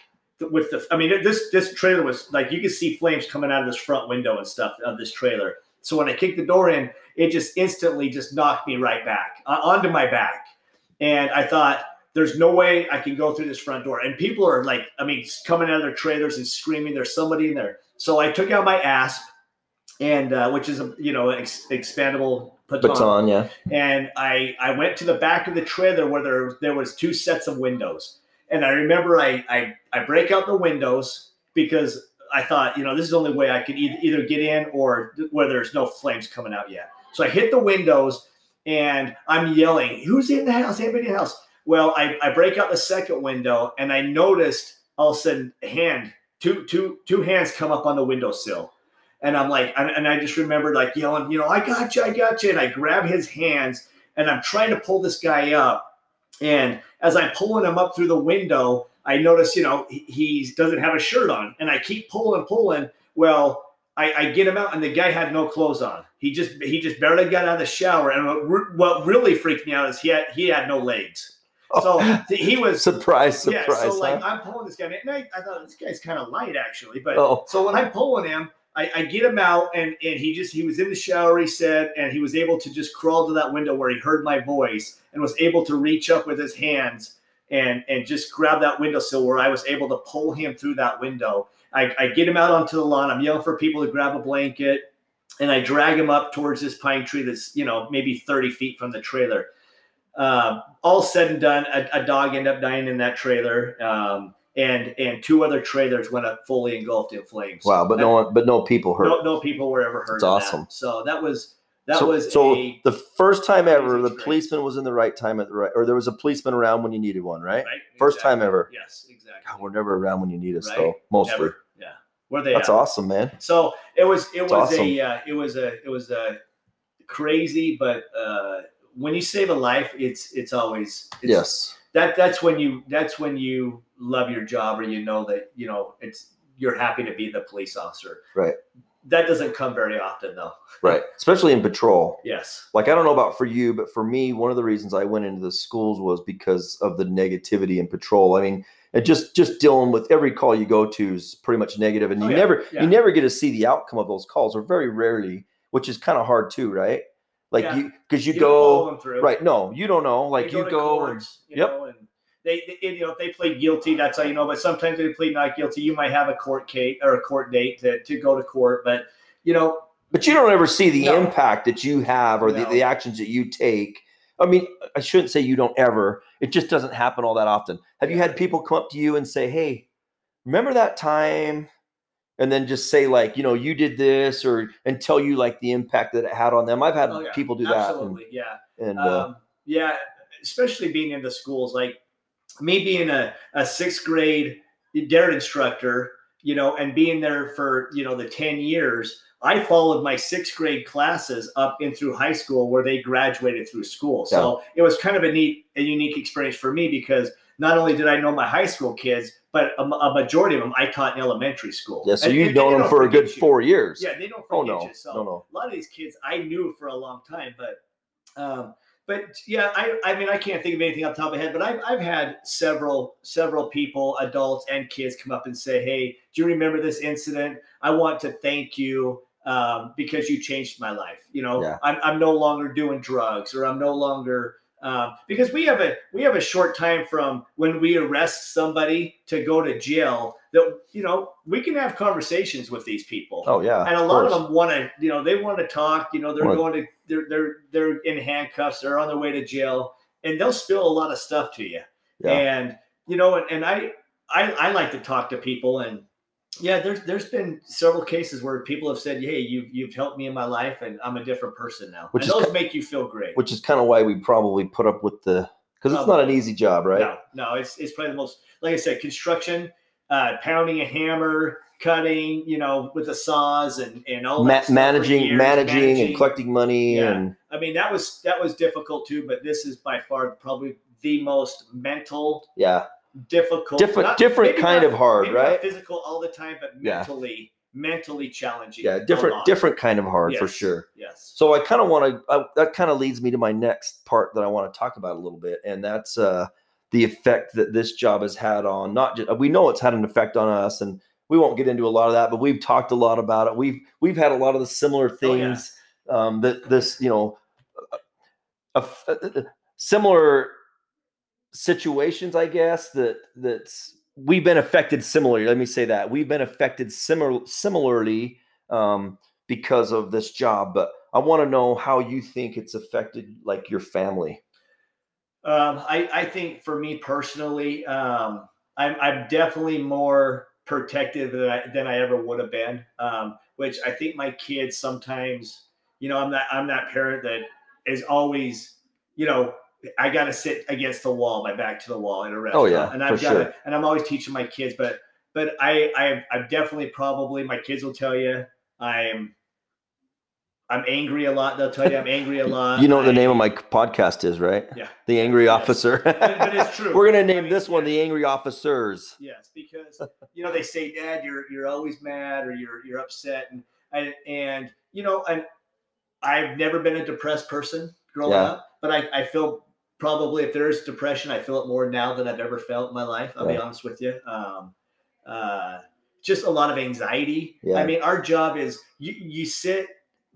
with the i mean this this trailer was like you could see flames coming out of this front window and stuff of this trailer. So when i kicked the door in it just instantly just knocked me right back uh, onto my back. And i thought there's no way i can go through this front door. And people are like i mean coming out of their trailers and screaming there's somebody in there. So i took out my ASP and uh, which is a you know ex- expandable
baton, yeah.
and I I went to the back of the trailer where there there was two sets of windows, and I remember I I, I break out the windows because I thought you know this is the only way I could either, either get in or where there's no flames coming out yet. So I hit the windows and I'm yelling, "Who's in the house? Anybody in the house?" Well, I, I break out the second window and I noticed all of a sudden hand, two, two, two hands come up on the windowsill. And I'm like, and, and I just remembered like yelling, you know, I got you, I got you. And I grab his hands and I'm trying to pull this guy up. And as I'm pulling him up through the window, I notice, you know, he, he doesn't have a shirt on. And I keep pulling, pulling. Well, I, I, get him out, and the guy had no clothes on. He just he just barely got out of the shower. And what, what really freaked me out is he had he had no legs. Oh, so oh, he was
surprise, surprise. Yeah,
so like
huh?
I'm pulling this guy, and I, I thought this guy's kind of light actually. But oh. so when I'm pulling him, I, I, get him out, and and he just he was in the shower. He said, and he was able to just crawl to that window where he heard my voice, and was able to reach up with his hands and and just grab that windowsill where I was able to pull him through that window. I, I get him out onto the lawn. I'm yelling for people to grab a blanket, and I drag him up towards this pine tree that's you know maybe 30 feet from the trailer. Uh, all said and done, a, a, dog ended up dying in that trailer, um, and and two other trailers went up fully engulfed in flames.
Wow, but no one, but no people hurt.
No, no people were ever hurt.
That's awesome.
That. So that was that
so,
was
so the first time ever the policeman was in the right time at the right or there was a policeman around when you needed one right, right first
exactly.
time ever
yes exactly
God, we're never around when you need us right? though mostly
never. yeah where they
that's at? awesome man
so it was it was awesome. a uh, it was a it was a crazy but uh when you save a life it's it's always it's,
yes
that that's when you that's when you love your job or you know that you know it's you're happy to be the police officer
right
that doesn't come very often though.
Right. Especially in patrol.
Yes.
Like I don't know about for you, but for me, one of the reasons I went into the schools was because of the negativity in patrol. I mean, and just just dealing with every call you go to is pretty much negative, and oh, you oh, yeah. never yeah. you never get to see the outcome of those calls, or very rarely, which is kind of hard too, right? Like yeah. you because you, you go right. No, you don't know. Like you, go, courts, and you yep. Know, and
they, they, you know if they plead guilty that's how you know but sometimes they plead not guilty you might have a court case or a court date to, to go to court but you know
but you don't ever see the no. impact that you have or no. the, the actions that you take i mean i shouldn't say you don't ever it just doesn't happen all that often have you had people come up to you and say hey remember that time and then just say like you know you did this or and tell you like the impact that it had on them i've had oh, yeah. people do
that absolutely
yeah and uh,
um, yeah especially being in the schools like me being a, a sixth grade DARE instructor, you know, and being there for, you know, the 10 years, I followed my sixth grade classes up in through high school where they graduated through school. Yeah. So it was kind of a neat, a unique experience for me because not only did I know my high school kids, but a, a majority of them I taught in elementary school.
Yeah, so and, you've known them for a good you. four years.
Yeah, they don't forget oh, no. you. So no, no. a lot of these kids I knew for a long time, but um, but yeah, I, I mean, I can't think of anything off the top of my head, but I've, I've had several, several people, adults and kids come up and say, Hey, do you remember this incident? I want to thank you um, because you changed my life. You know, yeah. I'm, I'm no longer doing drugs or I'm no longer, um, because we have a we have a short time from when we arrest somebody to go to jail that you know we can have conversations with these people.
Oh yeah
and a lot of, of them want to you know they want to talk you know they're going to they're they're they're in handcuffs they're on their way to jail and they'll spill a lot of stuff to you. Yeah. and you know and, and I, I i like to talk to people and yeah, there's there's been several cases where people have said, "Hey, you've you've helped me in my life, and I'm a different person now." Which and those kind, make you feel great.
Which is kind of why we probably put up with the because it's um, not an easy job, right?
No, no, it's it's probably the most like I said, construction, uh, pounding a hammer, cutting, you know, with the saws and and all Ma-
managing, years, managing, managing, and collecting money. Yeah. And
I mean that was that was difficult too, but this is by far probably the most mental.
Yeah
difficult,
different, not, different kind
not,
of hard, right?
physical all the time, but mentally, yeah. mentally challenging.
Yeah, different, different kind of hard
yes.
for sure.
Yes.
So I kind of want to. That kind of leads me to my next part that I want to talk about a little bit, and that's uh, the effect that this job has had on not just. We know it's had an effect on us, and we won't get into a lot of that, but we've talked a lot about it. We've we've had a lot of the similar things oh, yeah. um, that this you know. A, a, a, similar situations, I guess that that's we've been affected similarly. Let me say that we've been affected similar similarly um, because of this job. But I want to know how you think it's affected, like your family.
Um, I, I think for me personally, um, I'm, I'm definitely more protective than I, than I ever would have been. Um, which I think my kids sometimes, you know, I'm that I'm that parent that is always, you know, I got to sit against the wall, my back to the wall in a restaurant.
Oh, yeah,
and I've got
sure.
and I'm always teaching my kids, but but I I I'm definitely probably my kids will tell you I'm I'm angry a lot. They'll tell you I'm angry a lot.
You know what the name of my podcast is, right?
Yeah.
The Angry
Yes.
Officer.
But, but it's true.
We're gonna
I
name
mean,
this one
yeah.
the Angry Officers.
Yes, because you know they say, "Dad, you're you're always mad or you're you're upset," and and, and you know, and I've never been a depressed person growing
Yeah.
up, but I I feel probably if there is depression, I feel it more now than I've ever felt in my life. I'll be honest with you. Um, uh, just a lot of anxiety.
Yeah.
I mean, our job is you you sit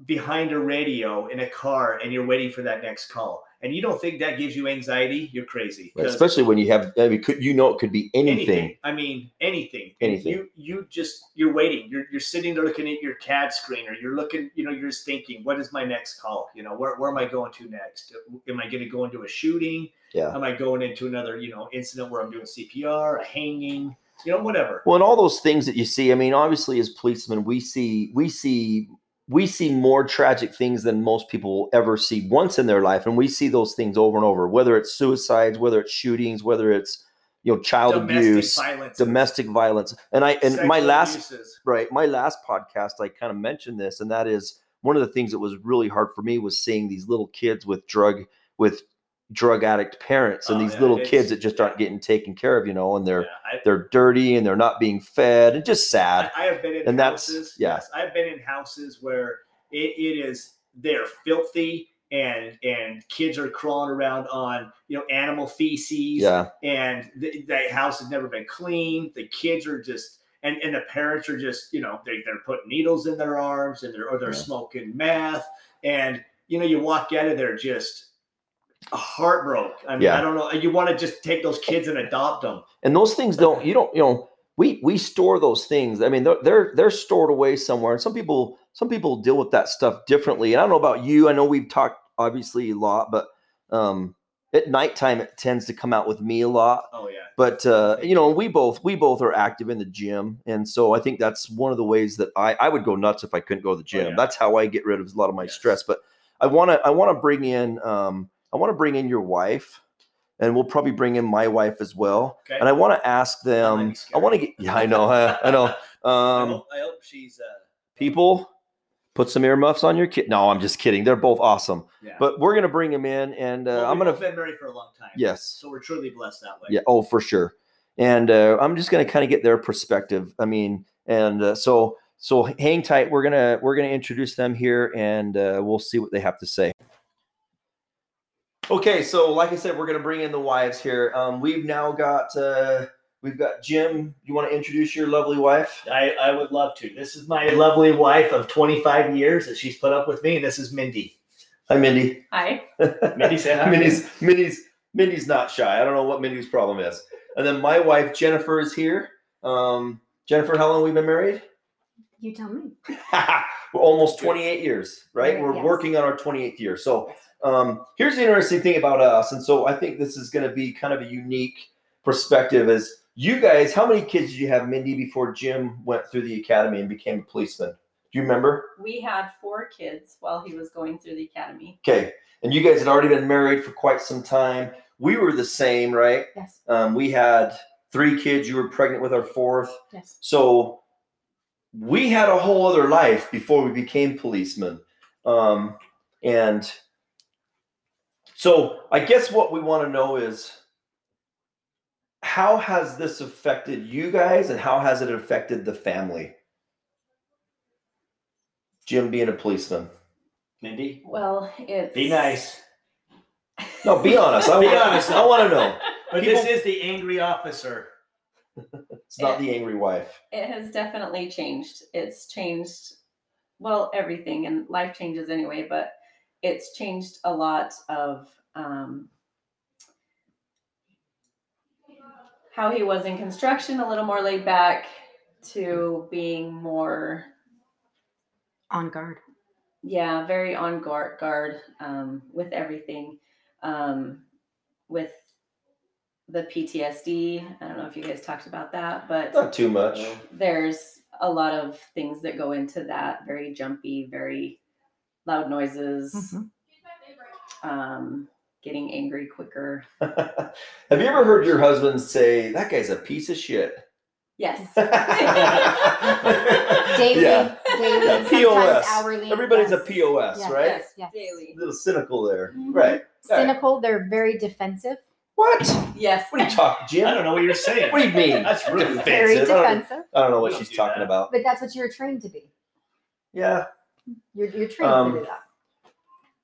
behind a radio in a car and you're waiting for that next call, and you don't think that gives you anxiety? You're crazy.
Right, Especially when you have, I mean, could, you know, it could be anything.
I mean, anything.
Anything.
You you just you're waiting. You're you're sitting there looking at your CAD screen, or you're looking. You know, you're just thinking, what is my next call? You know, where where am I going to next? Am I going to go into a shooting?
Yeah.
Am I going into another you know incident where I'm doing CPR, a hanging? You know, whatever.
Well, and all those things that you see, I mean, obviously as policemen, we see we see we see more tragic things than most people will ever see once in their life. And we see those things over and over, whether it's suicides, whether it's shootings, whether it's you know, child
domestic
abuse,
violence,
domestic violence. And I and my last
abuses.
right, my last podcast, I kind of mentioned this, and that is one of the things that was really hard for me was seeing these little kids with drug with drug addict parents and
Oh,
these
yeah,
little kids that just aren't getting taken care of, you know, and they're
Yeah, I,
they're dirty and they're not being fed and just sad.
I, I have been in
And that's-
houses.
yeah.
Yes, I've been in houses where it, it is they're filthy and and kids are crawling around on you know animal feces.
yeah,
And the, the house has never been clean. The kids are just and and the parents are just you know they they're putting needles in their arms and they're or they're
Yeah.
smoking meth and you know you walk out of there just heartbroken. I mean
Yeah.
I don't know. You want to just take those kids and adopt them.
and those things don't you don't you know we we store those things. I mean they're they're they're stored away somewhere, and some people some people deal with that stuff differently. And I don't know about you. I know we've talked obviously a lot, but um, at nighttime it tends to come out with me a lot.
Oh yeah.
but uh, you know we both we both are active in the gym and so i think that's one of the ways that i i would go nuts if i couldn't go to the gym
Oh, yeah.
that's how i get rid of a lot of my
Yes.
stress but i want to i want to bring in um i want to bring in your wife and we'll probably bring in my wife as well
Okay.
and i want to ask them i want to get yeah i know i, I know
I,
um
hope, I hope she's uh
people put some earmuffs on your kid no i'm just kidding they're both awesome
yeah.
but we're gonna bring them in and uh,
Well,
i'm gonna
been married for a long time.
yes
So we're truly blessed that way.
Yeah. Oh, for sure. And uh, I'm just going to kind of get their perspective. I mean, and uh, so so hang tight. We're gonna we're gonna introduce them here, and uh, we'll see what they have to say. Okay, so like I said, we're gonna bring in the wives here. Um, we've now got uh, we've got Jim. You want to introduce your lovely wife?
I, I would love to. This is my lovely wife of 25 years that she's put up with me, and this is Mindy.
Hi, Mindy.
Hi.
Mindy, say hi.
Mindy's Mindy's Mindy's not shy. I don't know what Mindy's problem is. And then my wife Jennifer is here. Um, Jennifer, how long we been married?
You tell me.
We're almost 28 years, right?
Yeah,
We're
yes.
working on our 28th year. So um, here's the interesting thing about us, and so I think this is going to be kind of a unique perspective. Is you guys, how many kids did you have, Mindy, before Jim went through the academy and became a policeman? Do you remember?
We had four kids while he was going through the academy.
Okay, and you guys had already been married for quite some time. We were the same, right?
Yes.
Um, we had three kids. You were pregnant with our fourth.
Yes.
So we had a whole other life before we became policemen. Um, and so I guess what we want to know is how has this affected you guys and how has it affected the family? Jim being a policeman.
Mindy,
Well, it's
be nice.
No, be honest. I
Be
want,
honest.
I want to know.
But
People-
this is the angry officer.
It's not the angry wife.
It has definitely changed. It's changed, well, everything, and life changes anyway. But it's changed a lot of um, how he was in construction, a little more laid back, to being more
on guard.
yeah very on guard guard um, with everything um, with the ptsd i don't know if you guys talked about that but
Not too much.
there's a lot of things that go into that very jumpy very loud noises
Mhm.
um, getting angry quicker.
Have you ever heard your husband say that guy's a piece of shit?
Yes.
Daily,
Yeah.
daily,
Yeah, POS.
hourly.
Everybody's a. POS,
Yeah.
right?
Yes.
Yes.
Daily.
A little cynical there,
Mhm.
right?
Cynical. They're very defensive.
What?
Yes.
What are you talking, Jim?
I don't know what you're saying.
What do you mean?
That's really
Defensive.
Very
I don't-
defensive.
I don't know what
We
she's
do
talking
that.
about.
But that's what you're trained to be.
Yeah.
You're, you're trained
Um,
to do that.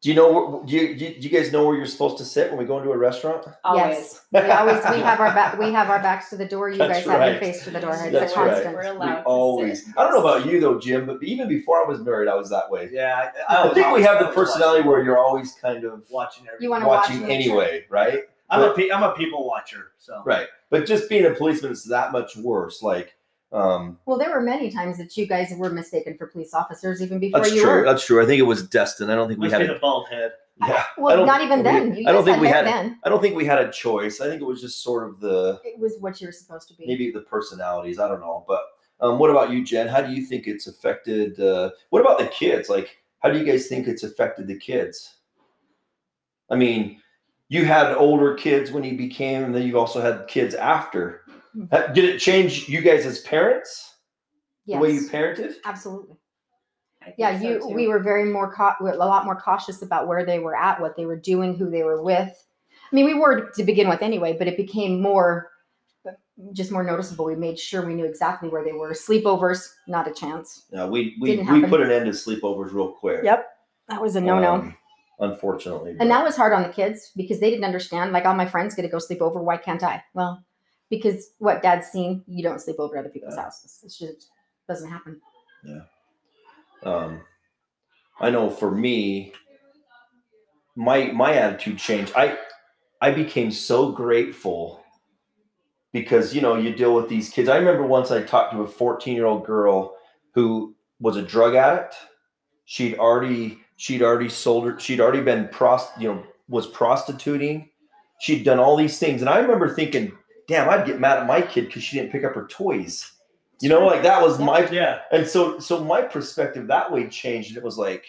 Do you know? where- Do you, do you guys know where you're supposed to sit when we go into a restaurant?
Always.
Yes. We always we have our back we have our backs to the door. You
That's
guys have your face to the door. It's
That's
a
right.
constant.
We're
We
allowed to
always.
sit.
I don't know about you though, Jim, but even before I was married, I was that way.
Yeah,
I,
was
think we have the personality
watching-
where you're always kind of
watching everything.
You wanna watch
watching
and make sure.
anyway, right?
I'm a pe- I'm a people watcher, so
Right. But just being a policeman is that much worse. Like, um,
Well, there were many times that you guys were mistaken for police officers even before
that's
you
true.
were.
That's true. I think it was destined. I don't think we had
be
a
bald head.
yeah. I
Well,
don't
even
we-
then. You
I don't think
had
we had-
then.
I don't think we had a choice. I think it was just sort of the
It was what you were supposed to be.
maybe the personalities. I don't know. But um, what about you, Jen? How do you think it's affected? Uh, what about the kids? Like, how do you guys think it's affected the kids? I mean, you had older kids when you became, and then you've also had kids after. Ha- Did it change you guys as parents?
yes.
The way you parented?
Absolutely. Yeah,
so,
you.
too.
we were very more cau- a lot more cautious about where they were at, what they were doing, who they were with. I mean, we were to begin with anyway, but it became more, just more noticeable. We made sure we knew exactly where they were. Sleepovers, not a chance.
No, we we,
Didn't
we
happen.
put an end to sleepovers real quick.
Yep, that was a no-no.
um, unfortunately.
and that was hard on the kids because they didn't understand. Like all my friends get to go sleep over. Why can't I? Well, because what dad's seen, you don't sleep over other people's
Yeah.
houses. It just doesn't happen.
um, I know for me, my my attitude changed. I I became so grateful because you know you deal with these kids. I remember once I talked to a 14 year old girl who was a drug addict. She'd already she'd already sold her. She'd already been prost you know was prostituting. She'd done all these things, and I remember thinking, "Damn, I'd get mad at my kid because she didn't pick up her toys." You know, like that was my
Yeah,
and so so my perspective that way changed and it was like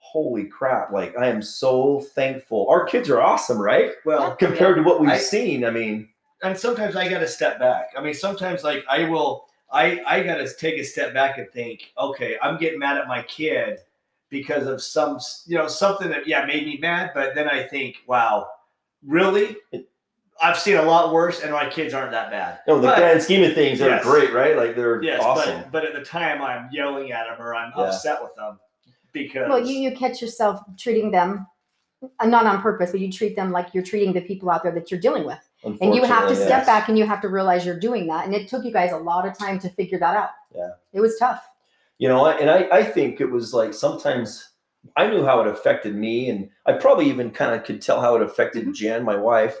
holy crap like i am so thankful our kids are awesome right
well,
compared to what we've
I-
seen i mean
and sometimes I got to step back. I mean, sometimes like I will, I I got to take a step back and think, okay, I'm getting mad at my kid because of some, you know, something that yeah made me mad. But then I think, wow, really? I've seen a lot worse, and my kids aren't that bad.
no the
But-
grand scheme of things they're
Yes.
great right like they're
Yes,
awesome
but but at the time I'm yelling at them or I'm
Yeah.
upset with them because
Well, you you catch yourself treating them, uh, not on purpose, but you treat them like you're treating the people out there that you're dealing with, and you have to
unfortunately,
step back and you have to realize you're doing that. And it took you guys a lot of time to figure that out.
Yeah.
it was tough.
you know and i i think it was like sometimes i knew how it affected me and i probably even kind of could tell how it affected
Mhm.
jen my wife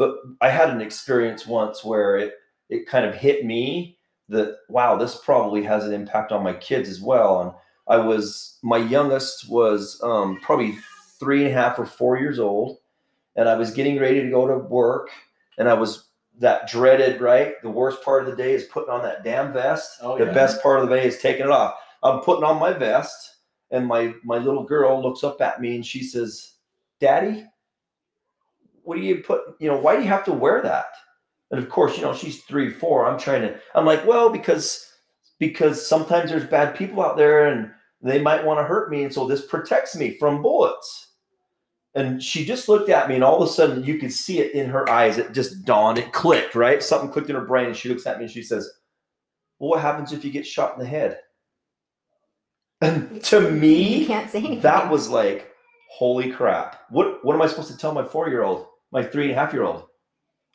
but i had an experience once where it it kind of hit me that wow this probably has an impact on my kids as well. And i was my youngest was um, probably three and a half or four years old and i was getting ready to go to work and i was that dreaded right? The worst part of the day is putting on that damn vest.
Oh,
the
yeah.
best part of the day is taking it off. I'm putting on my vest and my my little girl looks up at me and she says daddy what do you put you know why do you have to wear that? And of course you know she's three four i'm trying to i'm like well because because sometimes there's bad people out there and they might want to hurt me and so this protects me from bullets. And she just looked at me and all of a sudden you could see it in her eyes. It just dawned it clicked right? Something clicked in her brain and she looks at me and she says well, what happens if you get shot in the head? And to me
can't say
that was like holy crap. What what am i supposed to tell my four year old my three and a half year old.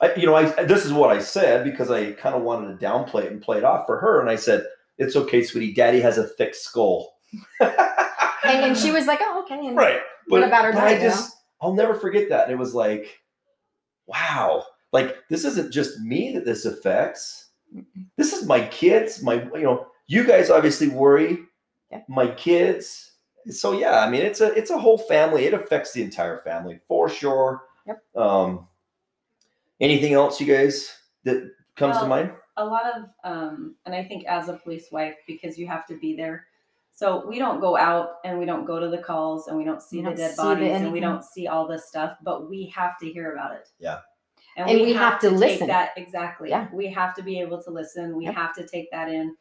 I, you know i this is what i said because i kind of wanted to downplay it and play it off for her and i said it's okay sweetie. Daddy has a thick skull.
And, and she was like, "Oh, okay." And
right
What about her
but i just i'll never forget that and it was like wow. Like this isn't just me that this affects. This is my kids my you know you guys obviously worry.
Yeah.
my kids. So yeah i mean it's a it's a whole family. It affects the entire family for sure
Yep.
um anything else you guys that comes to mind
a lot of um and i think as a police wife because you have to be there So we don't go out and we don't go to the calls and we don't see
We
the
don't
dead
see the
bodies and we don't see all this stuff, but we have to hear about it.
Yeah.
And,
And
we,
we
have,
have to
to
listen.
take that exactly.
Yeah.
We have to be able to listen. We
Yep.
have to take that in.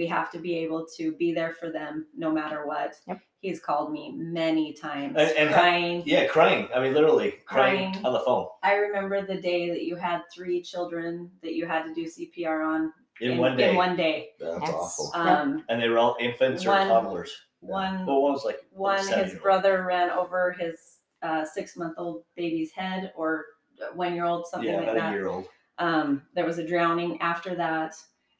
We have to be able to be there for them no matter what.
Yep.
He's called me many times
And- and-
crying.
Yeah, crying. I mean, literally crying,
Crying.
on the phone
I remember the day that you had three children that you had to do CPR on
in, one day,
In one day.
That's
Yes.
awful.
Um,
and they were all infants or toddlers.
one
Well, one was like
one his brother ran over his uh, six month old baby's head or one year old something
yeah,
like
about
that
a year old.
um, there was a drowning after that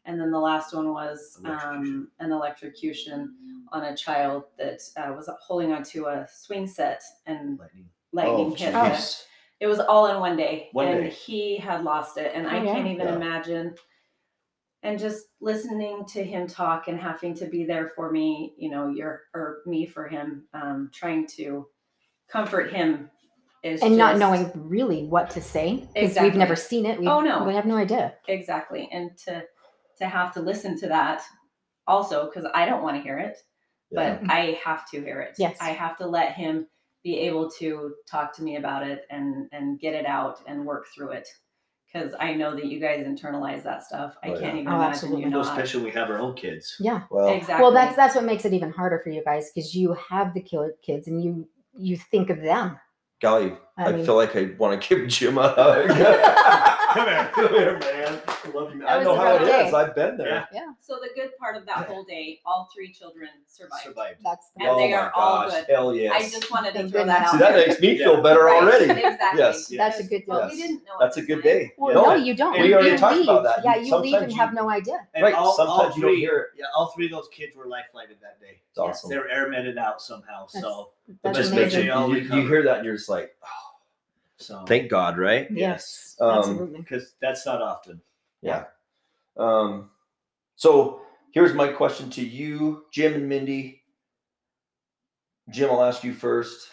and then the last one was um, an electrocution on a child that uh, was holding onto a swing set and
Lightning.
lightning
Oh,
hit
jeez.
it. It was all in one day,
One
and
day.
he had lost it, and I
Oh, yeah.
can't even
Yeah.
imagine. And just listening to him talk and having to be there for me, you know, your or me for him, um, trying to comfort him is
and not
just-
knowing really what to say because
Exactly.
we've never seen it. We,
Oh, no.
we have no idea.
exactly and to to have to listen to that also because i don't want to hear it
Yeah.
but mm-hmm. i have to hear it
Yes.
i have to let him be able to talk to me about it and and get it out and work through it because i know that you guys internalize that stuff i
Oh,
can't
yeah.
even
Oh,
imagine
absolutely.
you
Well,
not
especially we have our own kids.
Yeah.
Well,
exactly
Well, that's that's what makes it even harder for you guys because you have the kids and you you think of them.
golly,
I
I,
mean-
feel like I want to give Jim a hug.
Come here, come here, man. I love you.
I know how it
rough
is. I've been there.
Yeah.
so the good part of that whole day all three children survived
survived.
That's the
And
oh
they
my
are all
gosh,
good.
Hell yes.
i just wanted to
Thank
throw that out
See, that makes me feel better
Right,
already.
exactly
Yes.
That's a
because-
good
well,
deal.
we didn't know
That's a good day.
Well,
No,
no, you don't.
we
You-
already talked
leave.
about that.
Yeah,
You-
you leave and have no idea.
Right,
all-
sometimes you don't
three-
hear it.
Yeah, all three of those kids were life flighted that day.
It's awesome.
They were airmented out somehow. So,
It
That's
just makes
amazing.
you,
They
you, you hear that and you're just like, oh,
so
thank God, right?
Yes,
Um,
absolutely.
because that's not often.
Yeah. Um, so here's my question to you, Jim and Mindy. Jim, I'll ask you first.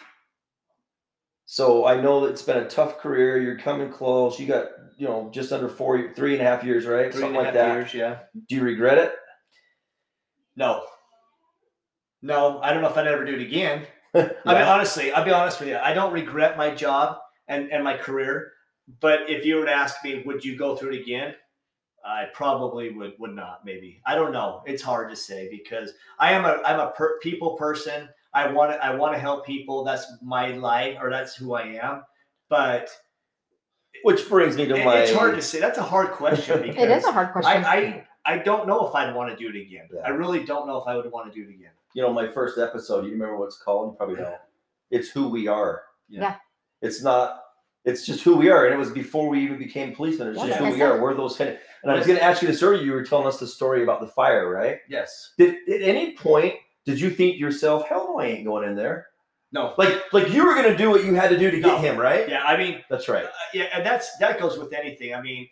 So I know it's been a tough career. You're coming close. You got, you know, just under four, three and a half years, right?
Three
Something
and a
like
half
that.
years, yeah.
Do you regret it?
No. No, I don't know if I'd ever do it again. I mean, honestly, I'll be honest with you. I don't regret my job and, and my career. But if you were to ask me, would you go through it again? I probably would would not. Maybe I don't know. It's hard to say because I am a I'm a per, people person. I want to I want to help people. That's my life, or that's who I am. But
Which brings me to
it-
my.
it's hard to say. That's a hard question because
It is a hard question.
I, I I don't know if I'd want to do it again.
Yeah.
I really don't know if I would want to do it again.
you know, my first episode, you remember what's called? You probably know. It's who we are.
Yeah.
Yeah.
It's not, it's just who we are. And it was before we even became policemen. It's just
like
who we are. We're those kind of, and I was going to ask you this earlier. You were telling us the story about the fire, right?
Yes.
Did at any point, did you think to yourself, hell no, I ain't going in there?
No.
Like, like you were going to do what you had to do to get him, right?
Yeah. I mean,
That's right.
Uh, yeah, and that's that goes with anything. I mean,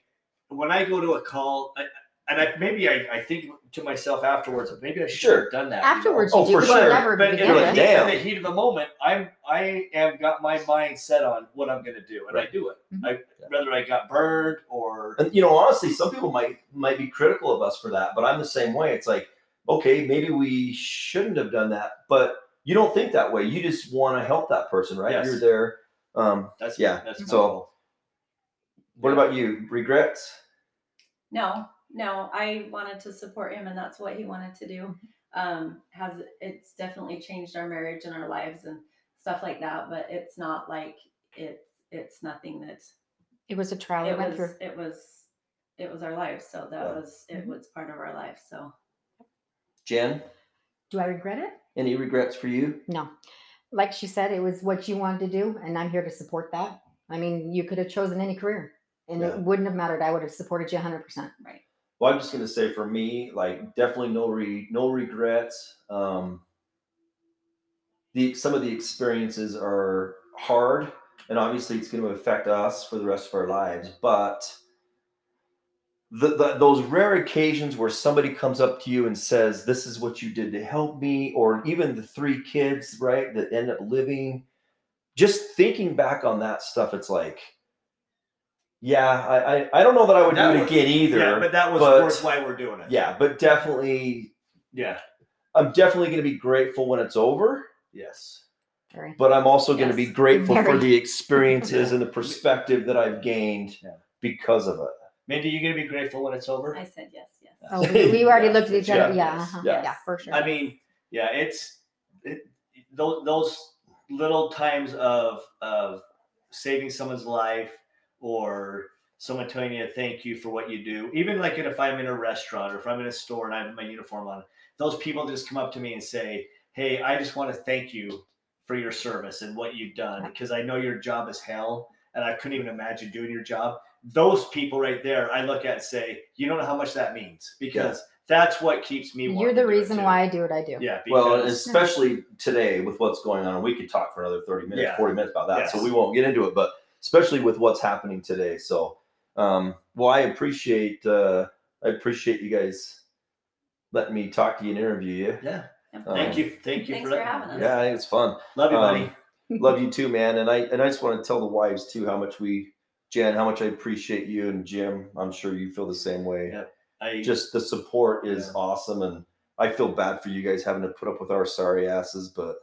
when I go to a call, I, and I maybe I, I think to myself afterwards, maybe I should
Sure.
have done that. you know?
Afterwards,
Oh,
you
for
but
sure.
never
But
to
in
begin
You're
the,
like,
heat, in
damn.
the heat of the moment, I'm I have got my mind set on what I'm going to do, and I
Right.
do it.
Mhm.
I,
Yeah.
whether I got burned or
And you know, honestly, some people might might be critical of us for that, but I'm the same way. It's like, okay, maybe we shouldn't have done that, but you don't think that way. You just want to help that person, right?
Yes.
You're there. Um,
that's
Yeah,
That's my
so-
goal.
what about you? Regrets?
No, no, I wanted to support him and that's what he wanted to do. Um, has it's definitely changed our marriage and our lives and stuff like that, but it's not like it it's nothing that
It was a trial we
it
went
was
through.
it was it was our life. So that
Yeah.
was it
Mhm.
was part of our life. So
Jen,
Do I regret it?
any regrets for you?
No. Like she said, it was what you wanted to do, and I'm here to support that. I mean, you could have chosen any career, and
Yeah.
it wouldn't have mattered. I would have supported you 100%.
right.
Well, I'm just gonna say for me, like definitely no re no regrets. Um, the some of the experiences are hard, and obviously it's to affect us for the rest of our lives. But the, the those rare occasions where somebody comes up to you and says, "This is what you did to help me," or even the three kids, right, that end up living. Just thinking back on that stuff, it's like, yeah, I I, I don't know that I would
That
do it
was-
again either.
Yeah, but that was
but-
worth why we're doing it.
Yeah, but definitely
Yeah.
I'm definitely going to be grateful when it's over,
Yes.
Very.
but I'm also going to be
Yes.
grateful for
Very.
the experiences and the perspective that I've gained
Yeah.
because of it.
Mindy, you gonna be grateful when it's over?
I said yes, yes.
Oh, we, we already
Yeah,
looked at each other.
yeah,
Yeah, uh-huh.
yeah.
yeah, for sure.
I mean, yeah, it's it, those those little times of of saving someone's life or someone telling you thank you for what you do. Even like if I'm in a restaurant or if I'm in a store and I have my uniform on, those people just come up to me and say, "Hey, I just want to thank you for your service and what you've done because I know your job is hell and I couldn't even imagine doing your job." Those people right there, I look at and say, "You don't know how much that means because that's what keeps me."
You're the
to do it
reason why I do what I do.
Yeah.
Well, especially today with what's going on, we could talk for another 30 minutes,
Yeah.
40 minutes about that. So we won't get into it, but especially with what's happening today. So, um, well, I appreciate, uh, I appreciate you guys letting me talk to you and interview you.
Yeah.
Um,
Thank you. Thank you
Thanks
for,
for having
me-
us.
Yeah, I think it's fun.
Love you,
Um,
buddy.
Love you too, man. And I, and I just want to tell the wives too, how much we, Jen, how much I appreciate you and Jim. I'm sure you feel the same way.
Yeah. I
Just the support is
Yeah.
awesome. And I feel bad for you guys having to put up with our sorry asses, but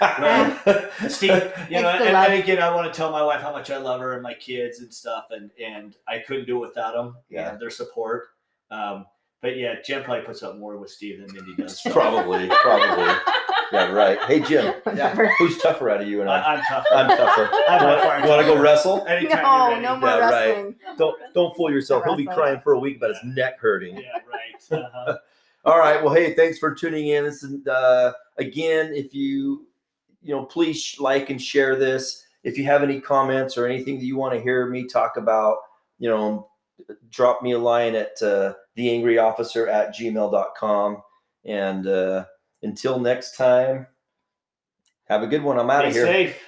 Well, Steve, you know, and,
love.
and again, I want to tell my wife how much I love her and my kids and stuff, and and I couldn't do it without them
Yeah.
and their support. Um, but yeah, Jim probably puts up more with Steve than Mindy does. so
probably, probably. Yeah, right. Hey, Jim,
Whatever.
who's tougher out of you and I?
I, I'm tougher.
I'm tougher.
I'm
You
far
want to go wrestle?
Anytime
No,
you're ready.
no more
Yeah, right. Don't don't fool yourself. He'll be crying for a week about his neck hurting.
Yeah, right. Uh-huh.
All right. Well, hey, thanks for tuning in. This is, uh, again, if you you know, please like and share this. If you have any comments or anything that you want to hear me talk about, you know, drop me a line at uh, theangryofficer at gmail.com. And uh, until next time, have a good one. I'm out of here.
safe.